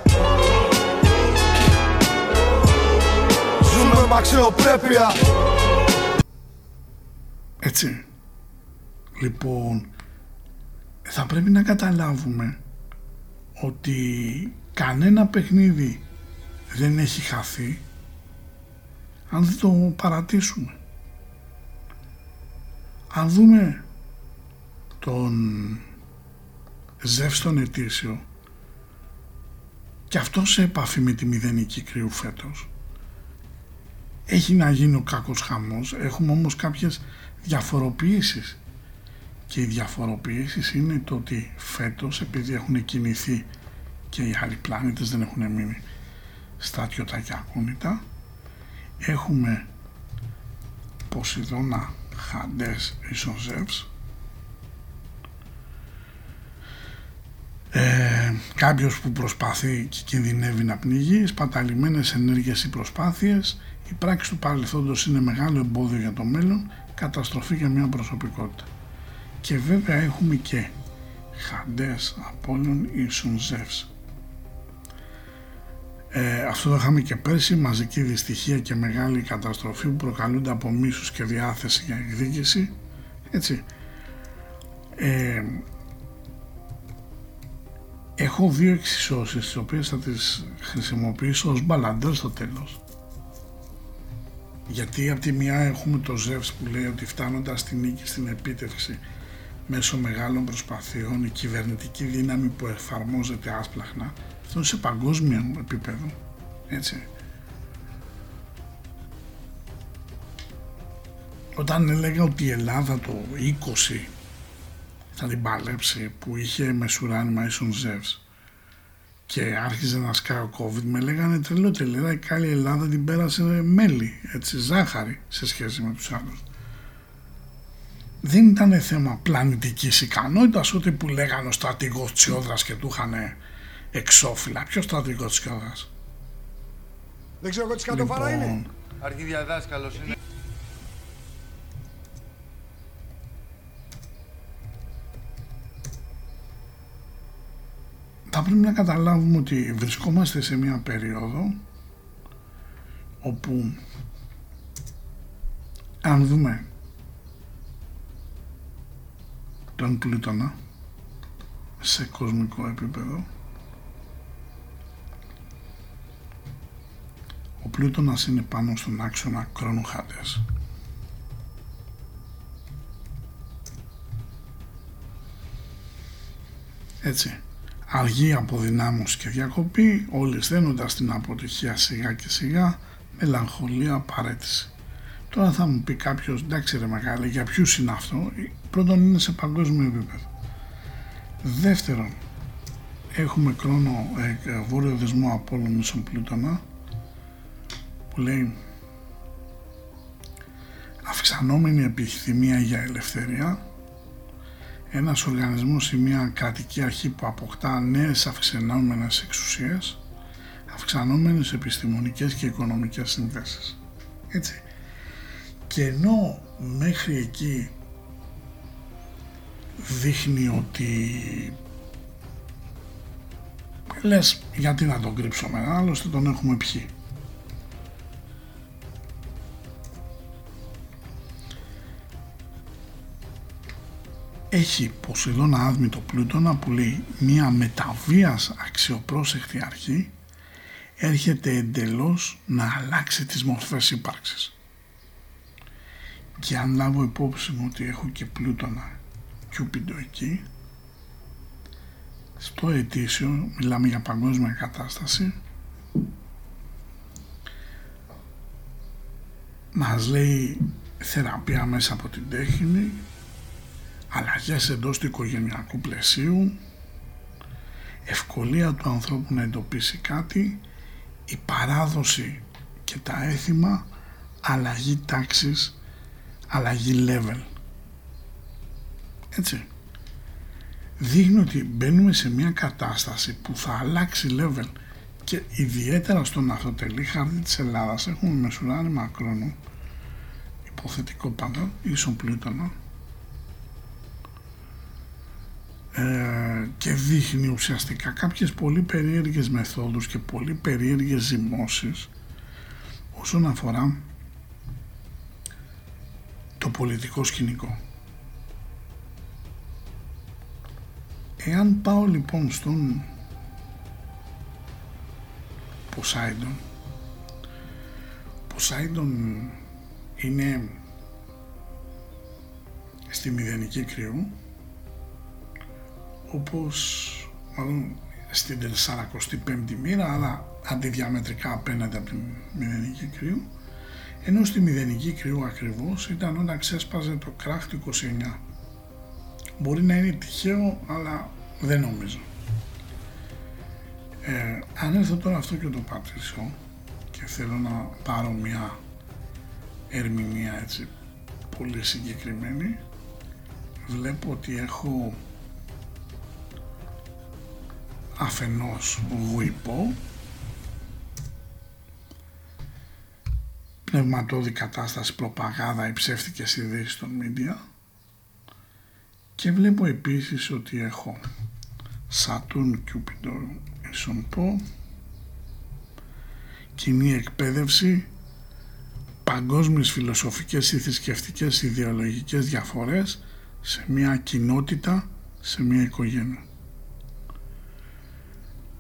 Ζούμε με αξιοπρέπεια. Έτσι. Λοιπόν θα πρέπει να καταλάβουμε ότι κανένα παιχνίδι δεν έχει χαθεί αν δεν το παρατήσουμε. Αν δούμε τον ζεύστον ετήσιο και αυτό σε επαφή με τη μηδενική κρύου φέτος. Έχει να γίνει ο κακός χαμός. Έχουμε όμως κάποιες διαφοροποιήσεις. Και οι διαφοροποιήσεις είναι το ότι φέτος επειδή έχουν κινηθεί και οι άλλοι πλάνητες δεν έχουν μείνει στάτιωτα και ακούνητα έχουμε Ποσειδώνα Χαντές Ισοζεύς ε, κάποιος που προσπαθεί και κινδυνεύει να πνιγεί, σπαταλημένες ενέργειες ή προσπάθειες, η πράξη του παρελθόντος είναι μεγάλο εμπόδιο για το μέλλον, καταστροφή για μια προσωπικότητα. Και βέβαια έχουμε και Χαντές, Απόλλων, Ίσον, Ζεύς. Ε, αυτό το είχαμε και πέρσι, μαζική δυστυχία και μεγάλη καταστροφή που προκαλούνται από μίσους και διάθεση για εκδίκηση. Έτσι. Ε, έχω δύο εξισώσεις τις οποίες θα τις χρησιμοποιήσω ως μπαλαντέρ στο τέλος. Γιατί από τη μια έχουμε το Ζεύς που λέει ότι φτάνοντας στη νίκη στην επίτευξη μέσω μεγάλων προσπαθειών η κυβερνητική δύναμη που εφαρμόζεται άσπλαχνα αυτό σε παγκόσμιο επίπεδο έτσι όταν έλεγα ότι η Ελλάδα το 20 θα την παλέψει που είχε μεσουράνημα ίσον Ζεύς και άρχιζε να σκάει ο COVID με λέγανε τρελό τελειρά η καλή Ελλάδα την πέρασε μέλι έτσι ζάχαρη σε σχέση με τους άλλους δεν ήταν θέμα πλανητικής ικανότητας ούτε που λέγανε ο στρατηγός Τσιόδρας και του είχαν εξώφυλλα. Ποιος στρατηγός Τσιόδρας; Δεν ξέρω εγώ τι σκατοφάρα λοιπόν, είναι. Αρχίδια δάσκαλος είναι. Θα πρέπει να καταλάβουμε ότι βρισκόμαστε σε μια περίοδο όπου αν δούμε τον Πλούτονα σε κοσμικό επίπεδο ο Πλούτονας είναι πάνω στον άξονα κρόνου Χάντες έτσι αργή αποδυνάμωση και διακοπή όλοι στέλνοντας την αποτυχία σιγά και σιγά μελαγχολία παρέτηση Τώρα θα μου πει κάποιος, εντάξει ρε μεγάλη, για ποιους είναι αυτό; Πρώτον είναι σε παγκόσμιο επίπεδο. Δεύτερον, έχουμε κρόνο ε, βόρειο δεσμό από όλο μισό πλούτονα που λέει αυξανόμενη επιθυμία για ελευθερία ένας οργανισμός ή μια κρατική αρχή που αποκτά νέες αυξανόμενες εξουσίες αυξανόμενες επιστημονικές και οικονομικές συνδέσεις. Έτσι. Και ενώ μέχρι εκεί δείχνει ότι λες γιατί να τον κρύψουμε, άλλωστε τον έχουμε πιει. Έχει Ποσειδώνα άδμητο πλούτονα που λέει μία μεταβίας αξιοπρόσεχτη αρχή έρχεται εντελώς να αλλάξει τις μορφές ύπαρξης και αν λάβω υπόψη μου ότι έχω και πλούτονα Κιούπιντο εκεί στο ετήσιο μιλάμε για παγκόσμια κατάσταση μας λέει θεραπεία μέσα από την τέχνη αλλαγές εντός του οικογενειακού πλαισίου. Ευκολία του ανθρώπου να εντοπίσει κάτι. Η παράδοση και τα έθιμα. Αλλαγή τάξης. Αλλαγή level. Έτσι. Δείχνει ότι μπαίνουμε σε μια κατάσταση που θα αλλάξει level και ιδιαίτερα στον αυτοτελή χάρτη της Ελλάδας. Έχουμε μεσουράνει μακρόνο υποθετικό πάντα, ίσον πλούτονα ε, και δείχνει ουσιαστικά κάποιες πολύ περίεργες μεθόδους και πολύ περίεργες ζυμώσεις όσον αφορά το πολιτικό σκηνικό. Εάν πάω λοιπόν στον Ποσάιντον Ποσάιντον είναι στη μηδενική κρυού όπως μάλλον στην 45η μοίρα αλλά αντιδιαμετρικά απέναντι από τη μηδενική κρυού ενώ στη μηδενική κρυού ακριβώς ήταν όταν ξέσπαζε το κράχ του 29. Μπορεί να είναι τυχαίο, αλλά δεν νομίζω. Ε, αν έρθω τώρα αυτό και το πατήσω και θέλω να πάρω μια ερμηνεία έτσι πολύ συγκεκριμένη, βλέπω ότι έχω αφενός γουιπό πνευματώδη κατάσταση προπαγάνδα οι ψεύτικες ειδήσεις των μίντια και βλέπω επίσης ότι έχω Σατούν Κιούπιντο Ισονπό κοινή εκπαίδευση παγκόσμιες φιλοσοφικές ή θρησκευτικές ιδεολογικές διαφορές σε μια κοινότητα, σε μια οικογένεια.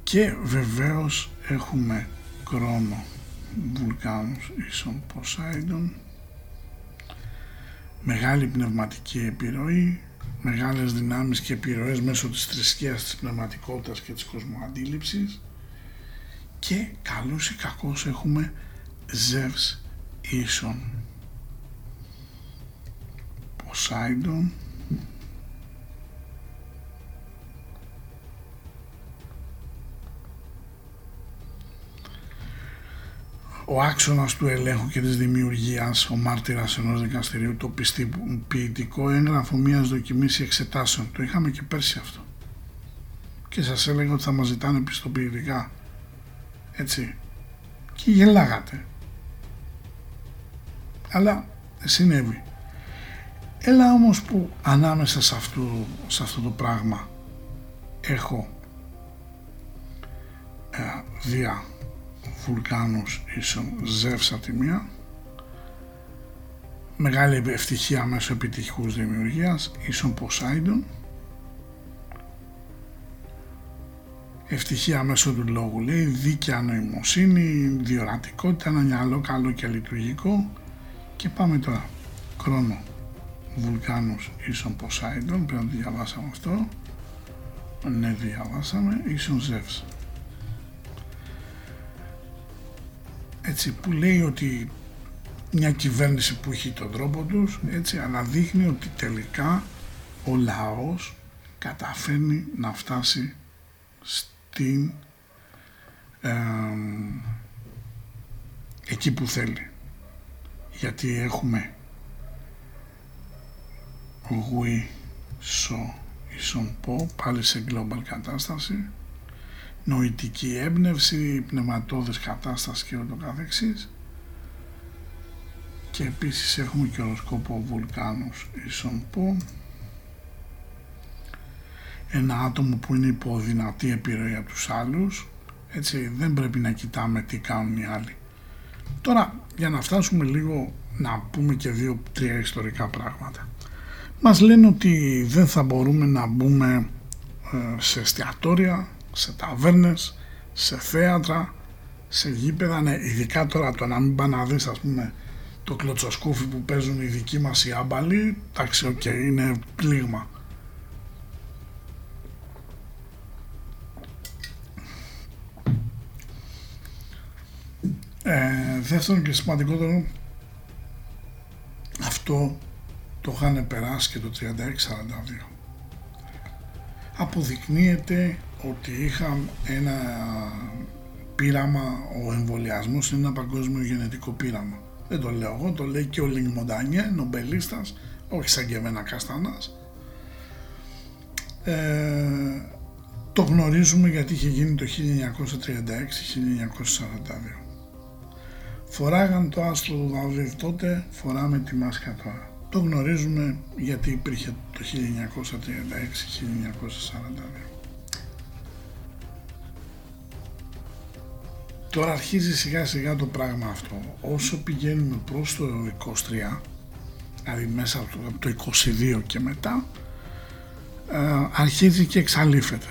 Και βεβαίως έχουμε κρόνο βουλκάνους ίσον Ποσάιντον μεγάλη πνευματική επιρροή μεγάλες δυνάμεις και επιρροές μέσω της θρησκείας, της πνευματικότητας και της κοσμοαντίληψης. Και καλούς ή κακούς έχουμε Ζεύς ίσον Ποσάιντον ο άξονας του ελέγχου και της δημιουργίας, ο μάρτυρας ενός δικαστηρίου, το πιστοποιητικό έγγραφο μιας δοκιμής εξετάσεων. Το είχαμε και πέρσι αυτό. Και σας έλεγα ότι θα μας ζητάνε πιστοποιητικά. Έτσι. Και γελάγατε. Αλλά συνέβη. Έλα όμως που ανάμεσα σε αυτό, σε αυτό το πράγμα έχω ε, δια βουλκάνους ίσον Ζεύσα τη μία. Μεγάλη ευτυχία μέσω επιτυχούς δημιουργίας ίσον Ποσάιντον. Ευτυχία μέσω του λόγου λέει δίκαια νοημοσύνη διορατικότητα, ένα μυαλό καλό και λειτουργικό. Και πάμε τώρα χρόνο Βουλκάνους ίσον Ποσάιντον πρέπει να το διαβάσαμε αυτό. Ναι διαβάσαμε ίσον Ζεύσα έτσι, που λέει ότι μια κυβέρνηση που έχει τον τρόπο τους έτσι αναδείχνει ότι τελικά ο λαός καταφέρνει να φτάσει στην εκεί που θέλει. Γιατί έχουμε γουί σο ίσον πω πάλι σε global κατάσταση νοητική έμπνευση, πνευματώδες κατάσταση και ούτω καθεξής. Και επίσης έχουμε και οροσκόπο βουλκάνους ίσον πω ένα άτομο που είναι υπό δυνατή επιρροή από τους άλλους. Έτσι δεν πρέπει να κοιτάμε τι κάνουν οι άλλοι. Τώρα για να φτάσουμε λίγο να πούμε και δύο-τρία ιστορικά πράγματα. Μας λένε ότι δεν θα μπορούμε να μπούμε ε, σε εστιατόρια σε ταβέρνες, σε θέατρα, σε γήπεδα, ναι, ειδικά τώρα το να μην πάει να δεις ας πούμε το κλωτσοσκούφι που παίζουν οι δικοί μας οι άμπαλοι, εντάξει, οκ, είναι πλήγμα. Ε, δεύτερον και σημαντικότερο, αυτό το είχαν περάσει και το 36-42. Αποδεικνύεται ότι είχα ένα πείραμα, ο εμβολιασμός είναι ένα παγκόσμιο γενετικό πείραμα. Δεν το λέω εγώ, το λέει και ο Λινγκ Μοντανιέ, νομπελίστας, όχι σαν και εμένα Καστανάς. Ε, το γνωρίζουμε γιατί είχε γίνει το 1936-1942. Φοράγαν το άστρο του Δαβίδ τότε, φοράμε τη μάσκα τώρα. Το γνωρίζουμε γιατί υπήρχε το 1936-1942. Τώρα αρχίζει σιγά σιγά το πράγμα αυτό. Όσο πηγαίνουμε προς το 23, δηλαδή μέσα από το 22 και μετά, ε, αρχίζει και εξαλείφεται.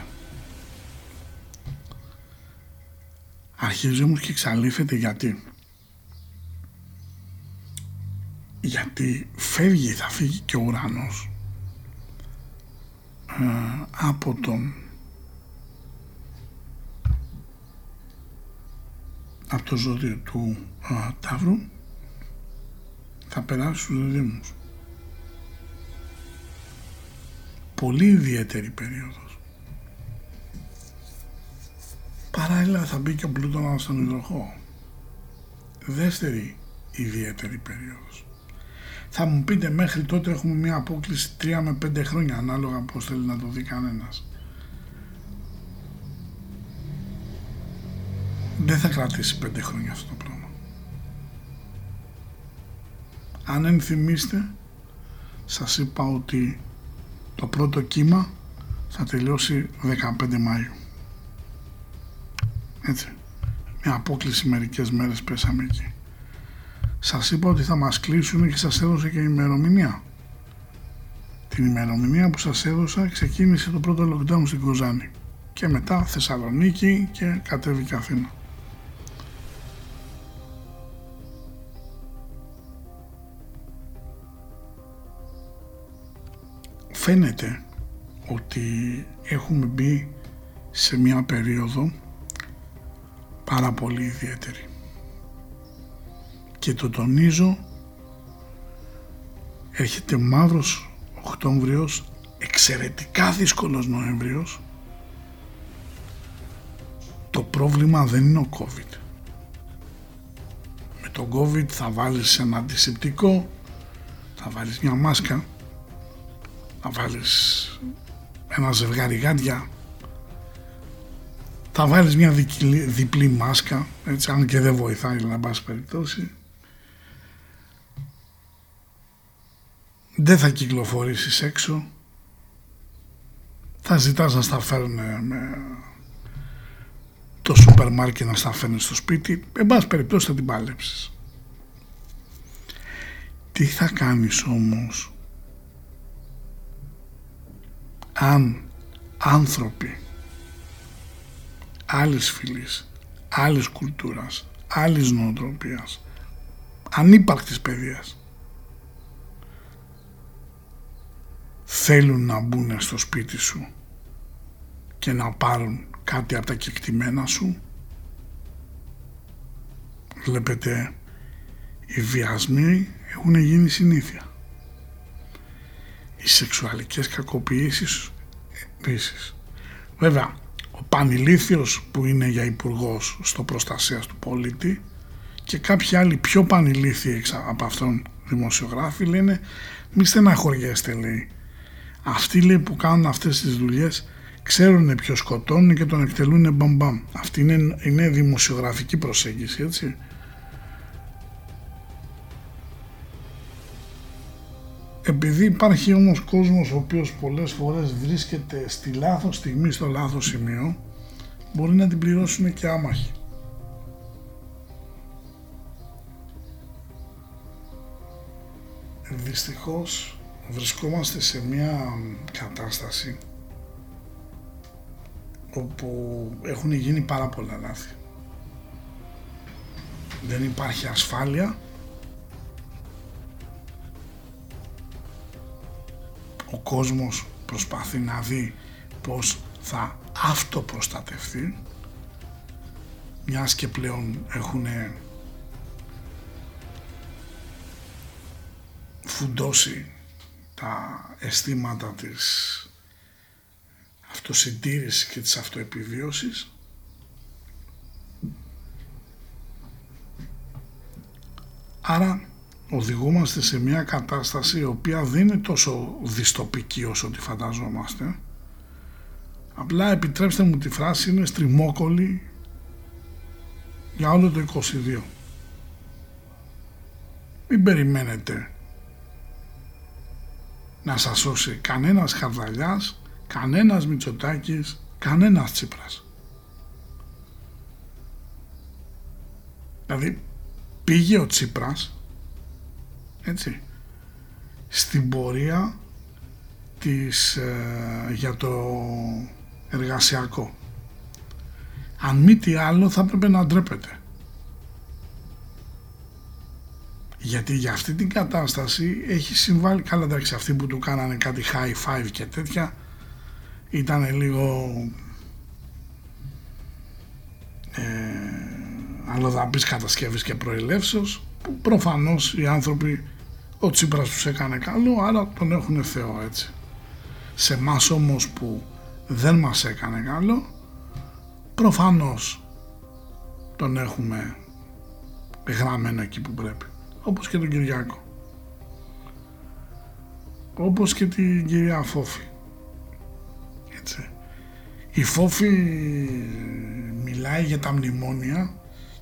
Αρχίζει όμως και εξαλείφεται γιατί; Γιατί φεύγει, θα φύγει και ο ουρανός ε, από τον από το ζώδιο του α, Ταύρου θα περάσει στους δίδυμους. Πολύ ιδιαίτερη περίοδος. Παράλληλα θα μπει και ο Πλούτονας στον υδροχό. Δεύτερη ιδιαίτερη περίοδος. Θα μου πείτε μέχρι τότε έχουμε μια απόκληση 3 με 5 χρόνια ανάλογα πώς θέλει να το δει κανένας. Δεν θα κρατήσει πέντε χρόνια αυτό το πράγμα. Αν ενθυμίστε, σας είπα ότι το πρώτο κύμα θα τελειώσει 15 Μάιου. Έτσι. Μια απόκληση μερικές μέρες πέσαμε εκεί. Σας είπα ότι θα μας κλείσουν και σας έδωσα και ημερομηνία. Την ημερομηνία που σας έδωσα ξεκίνησε το πρώτο lockdown στην Κοζάνη και μετά Θεσσαλονίκη και κατέβηκε Αθήνα. Φαίνεται ότι έχουμε μπει σε μια περίοδο πάρα πολύ ιδιαίτερη. Και το τονίζω, έρχεται μαύρος Οκτώβριος, εξαιρετικά δύσκολος Νοέμβριος. Το πρόβλημα δεν είναι ο COVID. Με το COVID θα βάλεις ένα αντισηπτικό, θα βάλεις μια μάσκα, θα βάλεις ένα ζευγάρι γάντια, θα βάλεις μια διπλή, διπλή μάσκα, έτσι, αν και δεν βοηθάει να πας περιπτώσει. Δεν θα κυκλοφορήσεις έξω. Θα ζητάς να στα φέρουν με το σούπερ μάρκετ να στα φέρνεις στο σπίτι. Εν πάση περιπτώσει θα την πάλεψεις. Τι θα κάνεις όμως αν άνθρωποι άλλης φυλής, άλλης κουλτούρας, άλλης νοοτροπίας, ανύπαρκτης παιδείας. Θέλουν να μπουν στο σπίτι σου και να πάρουν κάτι από τα κεκτημένα σου. Βλέπετε, οι βιασμοί έχουν γίνει συνήθεια. Οι σεξουαλικές κακοποιήσεις επίσης. Βέβαια, ο Πανηλήθιος που είναι για υπουργός στο προστασίας του πολίτη και κάποιοι άλλοι πιο πανηλήθιοι από αυτόν δημοσιογράφοι λένε μη στεναχωριέστε λέει. Αυτοί λέει που κάνουν αυτές τις δουλειές ξέρουν ποιος σκοτώνουν και τον εκτελούν μπαμπαμ αυτή είναι, είναι δημοσιογραφική προσέγγιση έτσι Επειδή υπάρχει όμως κόσμος ο οποίος πολλές φορές βρίσκεται στη λάθος στιγμή, στο λάθος σημείο, μπορεί να την πληρώσουν και άμαχοι. Δυστυχώς βρισκόμαστε σε μια κατάσταση όπου έχουν γίνει πάρα πολλά λάθη. Δεν υπάρχει ασφάλεια ο κόσμος προσπαθεί να δει πως θα αυτοπροστατευτεί μιας και πλέον έχουν φουντώσει τα αισθήματα της αυτοσυντήρησης και της αυτοεπιβίωσης. Άρα οδηγούμαστε σε μια κατάσταση η οποία δεν είναι τόσο δυστοπική όσο τη φανταζόμαστε. Απλά επιτρέψτε μου τη φράση είναι στριμόκολη για όλο το 22. Μην περιμένετε να σας σώσει κανένας Χαρδαλιάς, κανένας Μητσοτάκης, κανένας Τσίπρας. Δηλαδή πήγε ο Τσίπρας έτσι, στην πορεία της, ε, για το εργασιακό. Αν μη τι άλλο θα έπρεπε να ντρέπεται. Γιατί για αυτή την κατάσταση έχει συμβάλει, καλά εντάξει αυτοί που του κάνανε κάτι high five και τέτοια ήταν λίγο ε, αλλοδαπής κατασκευής και προελεύσεως που προφανώς οι άνθρωποι ο Τσίπρας τους έκανε καλό, άρα τον έχουν Θεό έτσι. Σε μας όμως που δεν μας έκανε καλό, προφανώς τον έχουμε γραμμένο εκεί που πρέπει. Όπως και τον Κυριάκο. Όπως και την κυρία Φόφη. Έτσι. Η Φόφη μιλάει για τα μνημόνια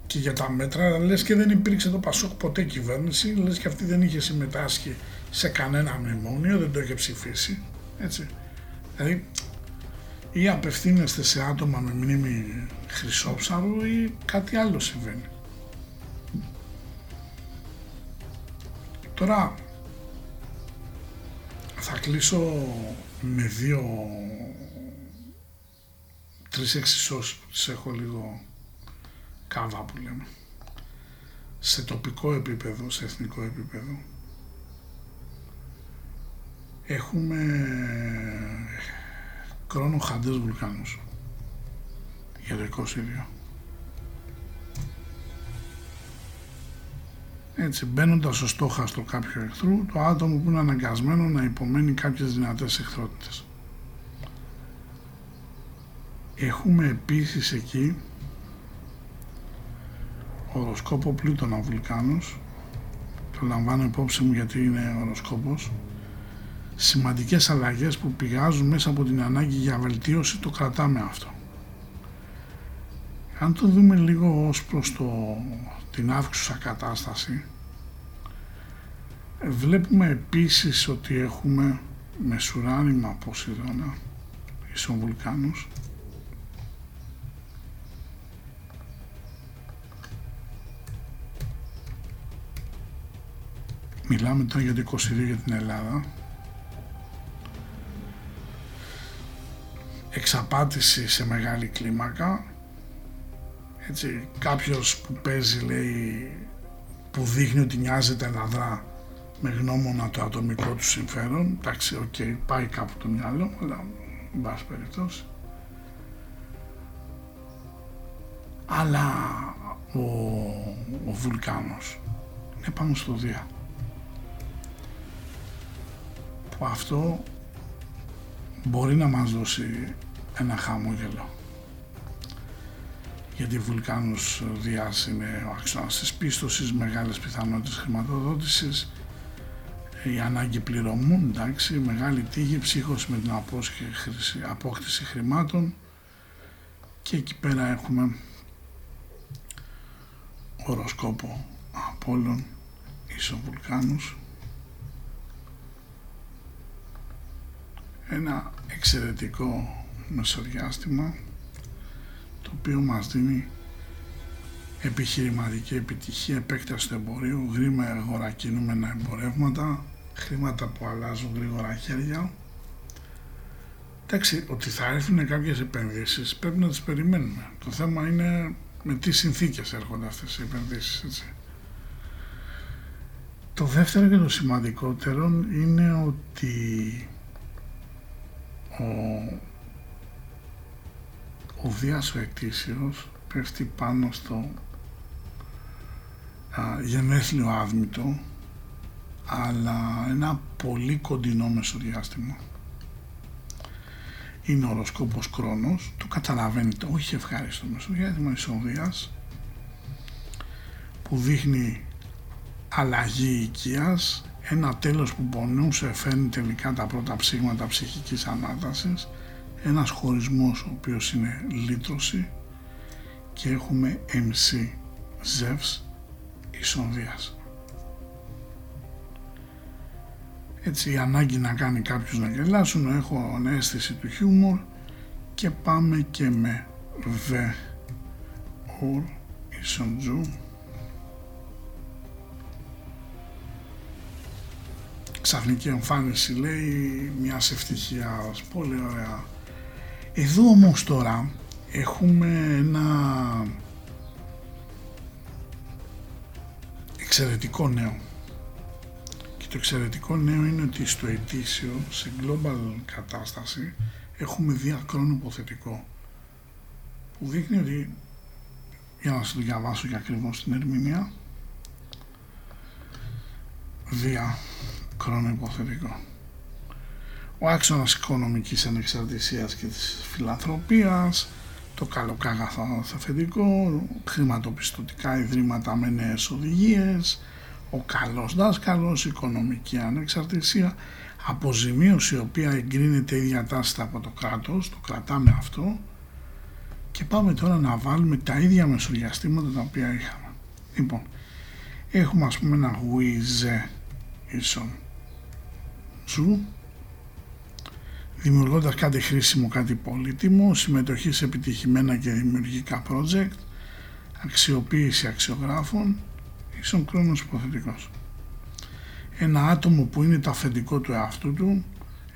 και για τα μέτρα, λες και δεν υπήρξε το Πασόκ ποτέ κυβέρνηση, λες και αυτή δεν είχε συμμετάσχει σε κανένα μνημόνιο, δεν το είχε ψηφίσει, έτσι. Δηλαδή, ή απευθύνεστε σε άτομα με μνήμη χρυσόψαρου ή κάτι άλλο συμβαίνει. Τώρα θα κλείσω με δύο τρεις εξισώσεις που τις έχω λίγο κάβα που λέμε σε τοπικό επίπεδο, σε εθνικό επίπεδο έχουμε χρόνο χαντές βουλκάνους για το 22. Έτσι, μπαίνοντα στο στόχαστρο κάποιου εχθρού, το άτομο που είναι αναγκασμένο να υπομένει κάποιες δυνατές εχθρότητες. Έχουμε επίσης εκεί οροσκόπο πλούτονα βουλκάνους το λαμβάνω υπόψη μου γιατί είναι οροσκόπος. Σημαντικές αλλαγές που πηγάζουν μέσα από την ανάγκη για βελτίωση το κρατάμε αυτό. Αν το δούμε λίγο ως προς το, την αύξουσα κατάσταση βλέπουμε επίσης ότι έχουμε μεσουράνημα Ποσειδώνα ισοβουλκάνους Μιλάμε τώρα για το 22 για την Ελλάδα. Εξαπάτηση σε μεγάλη κλίμακα. Έτσι, κάποιος που παίζει λέει που δείχνει ότι νοιάζεται να δρά με γνώμονα το ατομικό του συμφέρον. Εντάξει, OK, okay, πάει κάπου το μυαλό, αλλά εν πάση περιπτώσει. Αλλά ο, ο βουλκάνος είναι πάνω στο Δία. Που αυτό μπορεί να μας δώσει ένα χαμόγελο. Γιατί βουλκάνους Διάς είναι ο άξονας της πίστοσης, μεγάλες πιθανότητες χρηματοδότησης, η ανάγκη πληρωμού, εντάξει, μεγάλη τύχη, ψύχωση με την απόκτηση χρημάτων. Και εκεί πέρα έχουμε οροσκόπο Απόλλων, Ισοβουλκάνους ένα εξαιρετικό μεσοδιάστημα το οποίο μας δίνει επιχειρηματική επιτυχία, επέκταση του εμπορίου, γρήγορα αγορακινούμενα εμπορεύματα, χρήματα που αλλάζουν γρήγορα χέρια. Εντάξει, ότι θα έρθουν κάποιες επενδύσεις πρέπει να τις περιμένουμε. Το θέμα είναι με τι συνθήκες έρχονται αυτές οι επενδύσεις, έτσι. Το δεύτερο και το σημαντικότερο είναι ότι ο, ο Δίας ο Εκτήσιος πέφτει πάνω στο α, γενέθλιο άδμητο αλλά ένα πολύ κοντινό μεσοδιάστημα. Είναι ο οροσκόπος Κρόνος, το καταλαβαίνετε, όχι ευχάριστο μεσοδιάστημα Δίας που δείχνει αλλαγή οικίας ένα τέλος που πονούσε φέρνει τελικά τα πρώτα ψήγματα ψυχικής ανάτασης, ένας χωρισμός ο οποίος είναι λύτρωση. Και έχουμε MC Ζεύς Ισονδίας. Έτσι η ανάγκη να κάνει κάποιους να γελάσουν, έχω αίσθηση του χιούμορ. Και πάμε και με Βε Ορ Ισοντζού ξαφνική εμφάνιση λέει μια ευτυχία πολύ ωραία. Εδώ όμως τώρα έχουμε ένα εξαιρετικό νέο. Και το εξαιρετικό νέο είναι ότι στο ετήσιο σε global κατάσταση έχουμε διακρόνο υποθετικό που δείχνει ότι για να σας το διαβάσω και ακριβώς την ερμηνεία δια χρόνο υποθετικό. Ο άξονας οικονομικής ανεξαρτησίας και της φιλανθρωπίας, το καλοκάγαθο θεφεντικό, χρηματοπιστωτικά ιδρύματα με νέες οδηγίες, ο καλός δάσκαλος, οικονομική ανεξαρτησία, αποζημίωση η οποία εγκρίνεται ή διατάσσεται από το κράτος, το κρατάμε αυτό Και πάμε τώρα να βάλουμε τα ίδια μεσοδιαστήματα τα οποία είχαμε. Λοιπόν, έχουμε ας πούμε ένα γουίζε ίσον ζου δημιουργώντας κάτι χρήσιμο, κάτι πολύτιμο, συμμετοχή σε επιτυχημένα και δημιουργικά project, αξιοποίηση αξιογράφων, ίσον χρόνος υποθετικός. Ένα άτομο που είναι το αφεντικό του εαυτού του,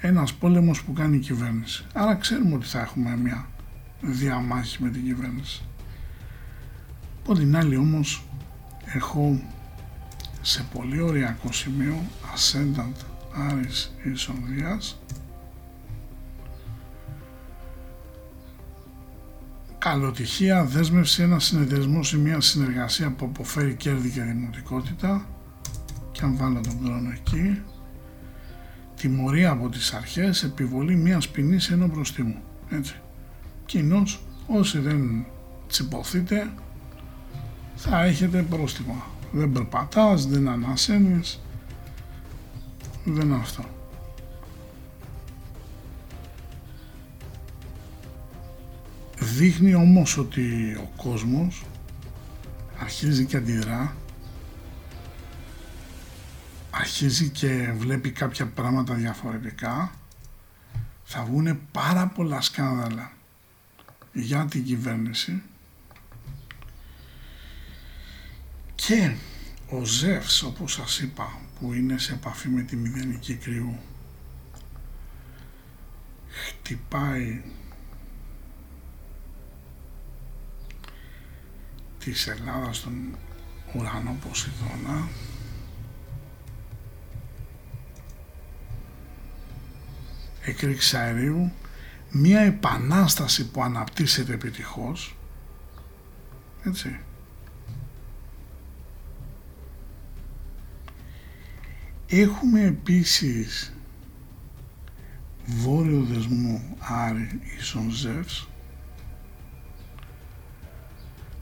ένας πόλεμος που κάνει η κυβέρνηση. Άρα ξέρουμε ότι θα έχουμε μια διαμάχη με την κυβέρνηση. Από την άλλη όμως έχω σε πολύ ωριακό σημείο ascendant Άρης Ισονδίας καλοτυχία, δέσμευση, ένα συνεταιρισμό ή μια συνεργασία που αποφέρει κέρδη και δημοτικότητα και αν βάλω τον χρόνο εκεί τιμωρία από τις αρχές, επιβολή μιας ποινής ενώ προστίμου. Έτσι. Κοινώς όσοι δεν τσιποθείτε θα έχετε πρόστιμα. Δεν περπατάς, δεν ανασένεις, δεν αυτό. Δείχνει όμως ότι ο κόσμος αρχίζει και αντιδρά αρχίζει και βλέπει κάποια πράγματα διαφορετικά θα βγουν πάρα πολλά σκάνδαλα για την κυβέρνηση και ο Ζεύς όπως σας είπα που είναι σε επαφή με τη μηδενική κρυού χτυπάει της Ελλάδας στον ουρανό Ποσειδώνα. Εκρήξη αερίου. Μία επανάσταση που αναπτύσσεται επιτυχώς. Έτσι έχουμε επίσης βόρειο δεσμό Άρη ίσον Ζεύς.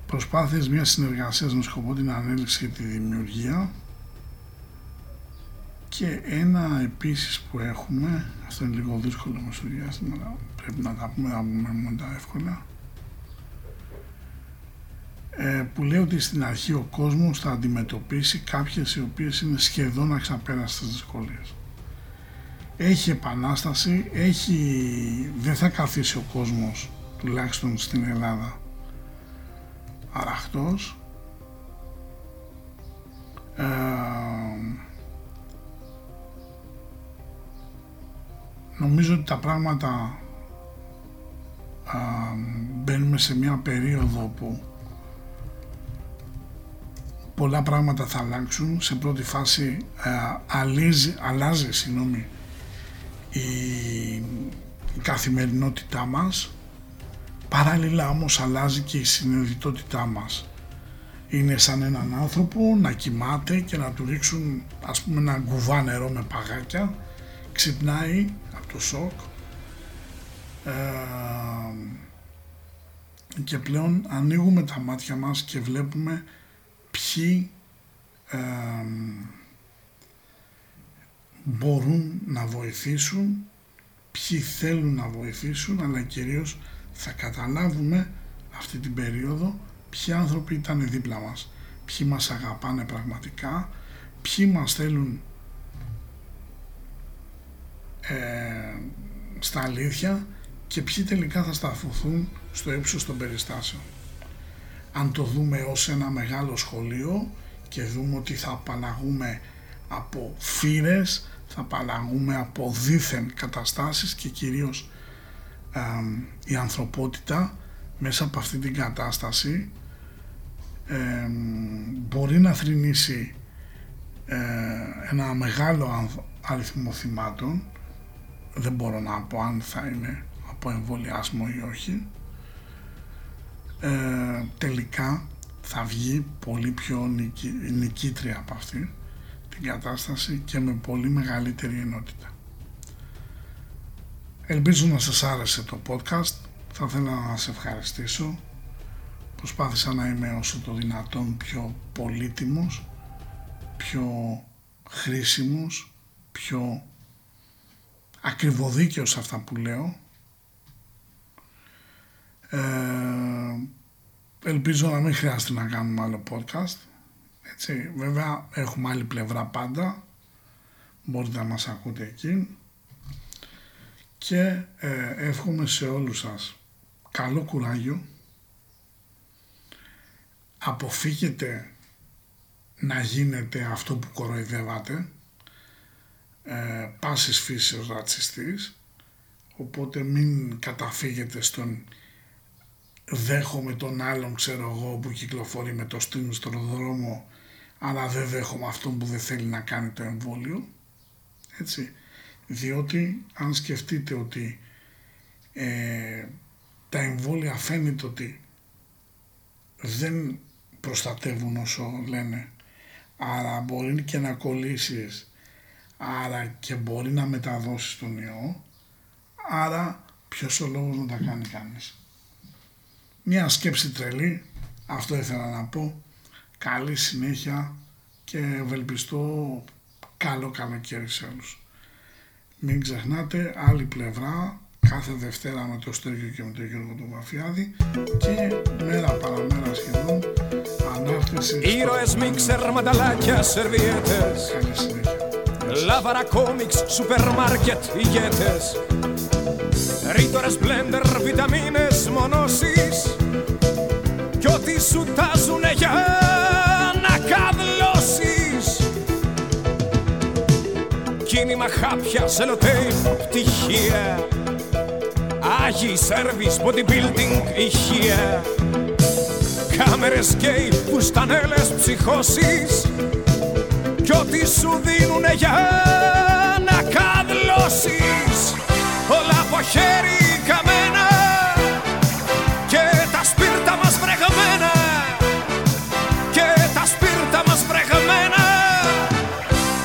Προσπάθειες μιας συνεργασίας με σκοπό την ανέλυξη και τη δημιουργία. Και ένα επίσης που έχουμε, αυτό είναι λίγο δύσκολο με στο διάστημα, αλλά πρέπει να τα πούμε, να πούμε μόνο τα εύκολα, ε, που λέει ότι στην αρχή ο κόσμος θα αντιμετωπίσει κάποιες οι οποίες είναι σχεδόν αξαπέραστες δυσκολίες. Έχει επανάσταση, έχει, δεν θα καθίσει ο κόσμος, τουλάχιστον στην Ελλάδα, αραχτός. Ε, νομίζω ότι τα πράγματα α, μπαίνουμε σε μια περίοδο που πολλά πράγματα θα αλλάξουν. Σε πρώτη φάση α, αλλάζει, αλλάζει συγγνώμη, η, η καθημερινότητά μας παράλληλα όμως αλλάζει και η συνειδητότητά μας. Είναι σαν έναν άνθρωπο να κοιμάται και να του ρίξουν ας πούμε ένα γκουβά νερό με παγάκια ξυπνάει το σοκ ε, και πλέον ανοίγουμε τα μάτια μας και βλέπουμε ποιοι ε, μπορούν να βοηθήσουν, ποιοι θέλουν να βοηθήσουν, αλλά κυρίως θα καταλάβουμε αυτή την περίοδο ποιοι άνθρωποι ήταν δίπλα μας, ποιοι μας αγαπάνε πραγματικά, ποιοι μας θέλουν ε, στα αλήθεια και ποιοι τελικά θα σταθούν στο ύψος των περιστάσεων. Αν το δούμε ως ένα μεγάλο σχολείο και δούμε ότι θα απαλλαγούμε από φύρες, θα απαλλαγούμε από δίθεν καταστάσεις και κυρίως η ανθρωπότητα μέσα από αυτή την κατάσταση μπορεί να θρυνήσει ε, ένα μεγάλο αριθμό θυμάτων. Δεν μπορώ να πω αν θα είναι από εμβολιασμό ή όχι ε, τελικά θα βγει πολύ πιο νικη, νικήτρια από αυτή την κατάσταση και με πολύ μεγαλύτερη ενότητα. Ελπίζω να σας άρεσε το podcast. Θα ήθελα να σας ευχαριστήσω. Προσπάθησα να είμαι όσο το δυνατόν πιο πολύτιμος, πιο χρήσιμος, πιο ακριβοδίκαιος σε αυτά που λέω. Ε, ελπίζω να μην χρειάζεται να κάνουμε άλλο podcast. Έτσι, βέβαια έχουμε άλλη πλευρά πάντα. Μπορείτε να μας ακούτε εκεί. Και ε, εύχομαι σε όλους σας καλό κουράγιο. Αποφύγετε να γίνετε αυτό που κοροϊδεύατε. Ε, πάσης φύσεως ρατσιστής. Οπότε μην καταφύγετε στον δέχομαι τον άλλον ξέρω εγώ που κυκλοφορεί με το στήμι στον δρόμο αλλά δεν δέχομαι αυτόν που δεν θέλει να κάνει το εμβόλιο. Έτσι. Διότι αν σκεφτείτε ότι ε, τα εμβόλια φαίνεται ότι δεν προστατεύουν όσο λένε άρα μπορεί και να κολλήσεις άρα και μπορεί να μεταδώσεις τον ιό άρα ποιος ο λόγος να τα κάνει κανείς μια σκέψη τρελή, αυτό ήθελα να πω. Καλή συνέχεια και ευελπιστώ καλό καλοκαίρι σε όλους. Μην ξεχνάτε άλλη πλευρά κάθε Δευτέρα με το Στέργιο και με τον Γιώργο του Βαφιάδη και μέρα παραμέρα σχεδόν ανάρτηση Ήρωες μίξερ, μανταλάκια, σερβιέτες Καλή συνέχεια. Λάβαρα κόμιξ, σούπερ μάρκετ, ηγέτες Ρίτορες, μπλέντερ, βιταμίνες, μονώσεις. Κι ό,τι σου τάζουνε για να καβλώσεις. Κίνημα χάπια, σελοτέιπ, πτυχία. Άγιοι σέρβις, bodybuilding, ηχεία. Κάμερες γκέι, φουστανέλες, ψυχώσεις. Κι ό,τι σου δίνουνε για χέρι καμένα Και τα σπίρτα μας βρεγμένα Και τα σπίρτα μας βρεγμένα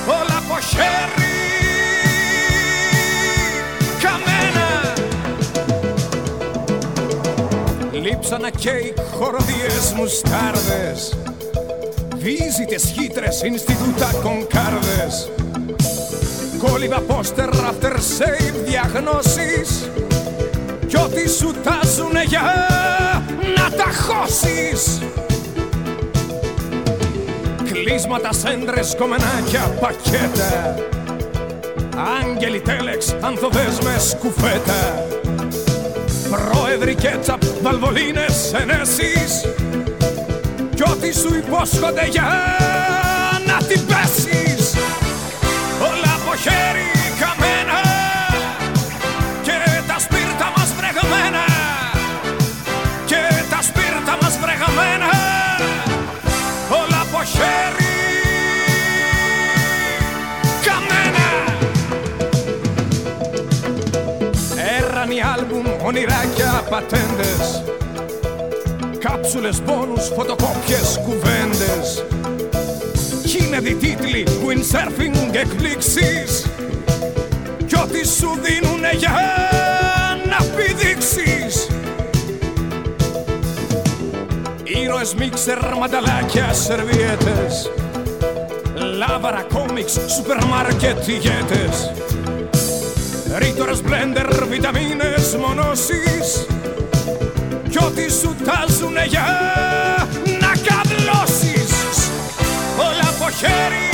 Όλα από χέρι καμένα. Λείψανα κέικ, χοροδίες, μουστάρδες Βίζιτες, χύτρες, Ινστιτούτα, κονκάρδες Κόλληβα πόστερ, after save, διαγνώσεις Κι ό,τι σου τάζουνε για να τα χώσεις. Κλείσματα, σέντρες, κομμενάκια, πακέτα. Άγγελοι, τέλεξ, ανθοδέσμες, κουφέτα. Πρόεδροι, κέτσαπ, βαλβολίνες, ενέσεις. Κι ό,τι σου υπόσχονται για να την πέσεις. Όλα από χέρι καμένα Και τα σπίρτα μας βρεγμένα Και τα σπίρτα μας βρεγμένα. Όλα από χέρι καμένα. Έρανοι άλμπουμ, ονειράκια, πατέντες Κάψουλες, πόνους, φωτοκόπιες, κουβέντες. Κι είναι τίτλοι, windsurfing, εκπλήξεις. Κι ό,τι σου δίνουνε για να πηδήξεις. Ήρωες, μίξερ, μανταλάκια, σερβιέτες. Λάβαρα, κόμιξ, σούπερ μάρκετ, ηγέτες. Ρίτορες, μπλέντερ, βιταμίνες, μονώσεις Κι ό,τι σου τάζουνε για carry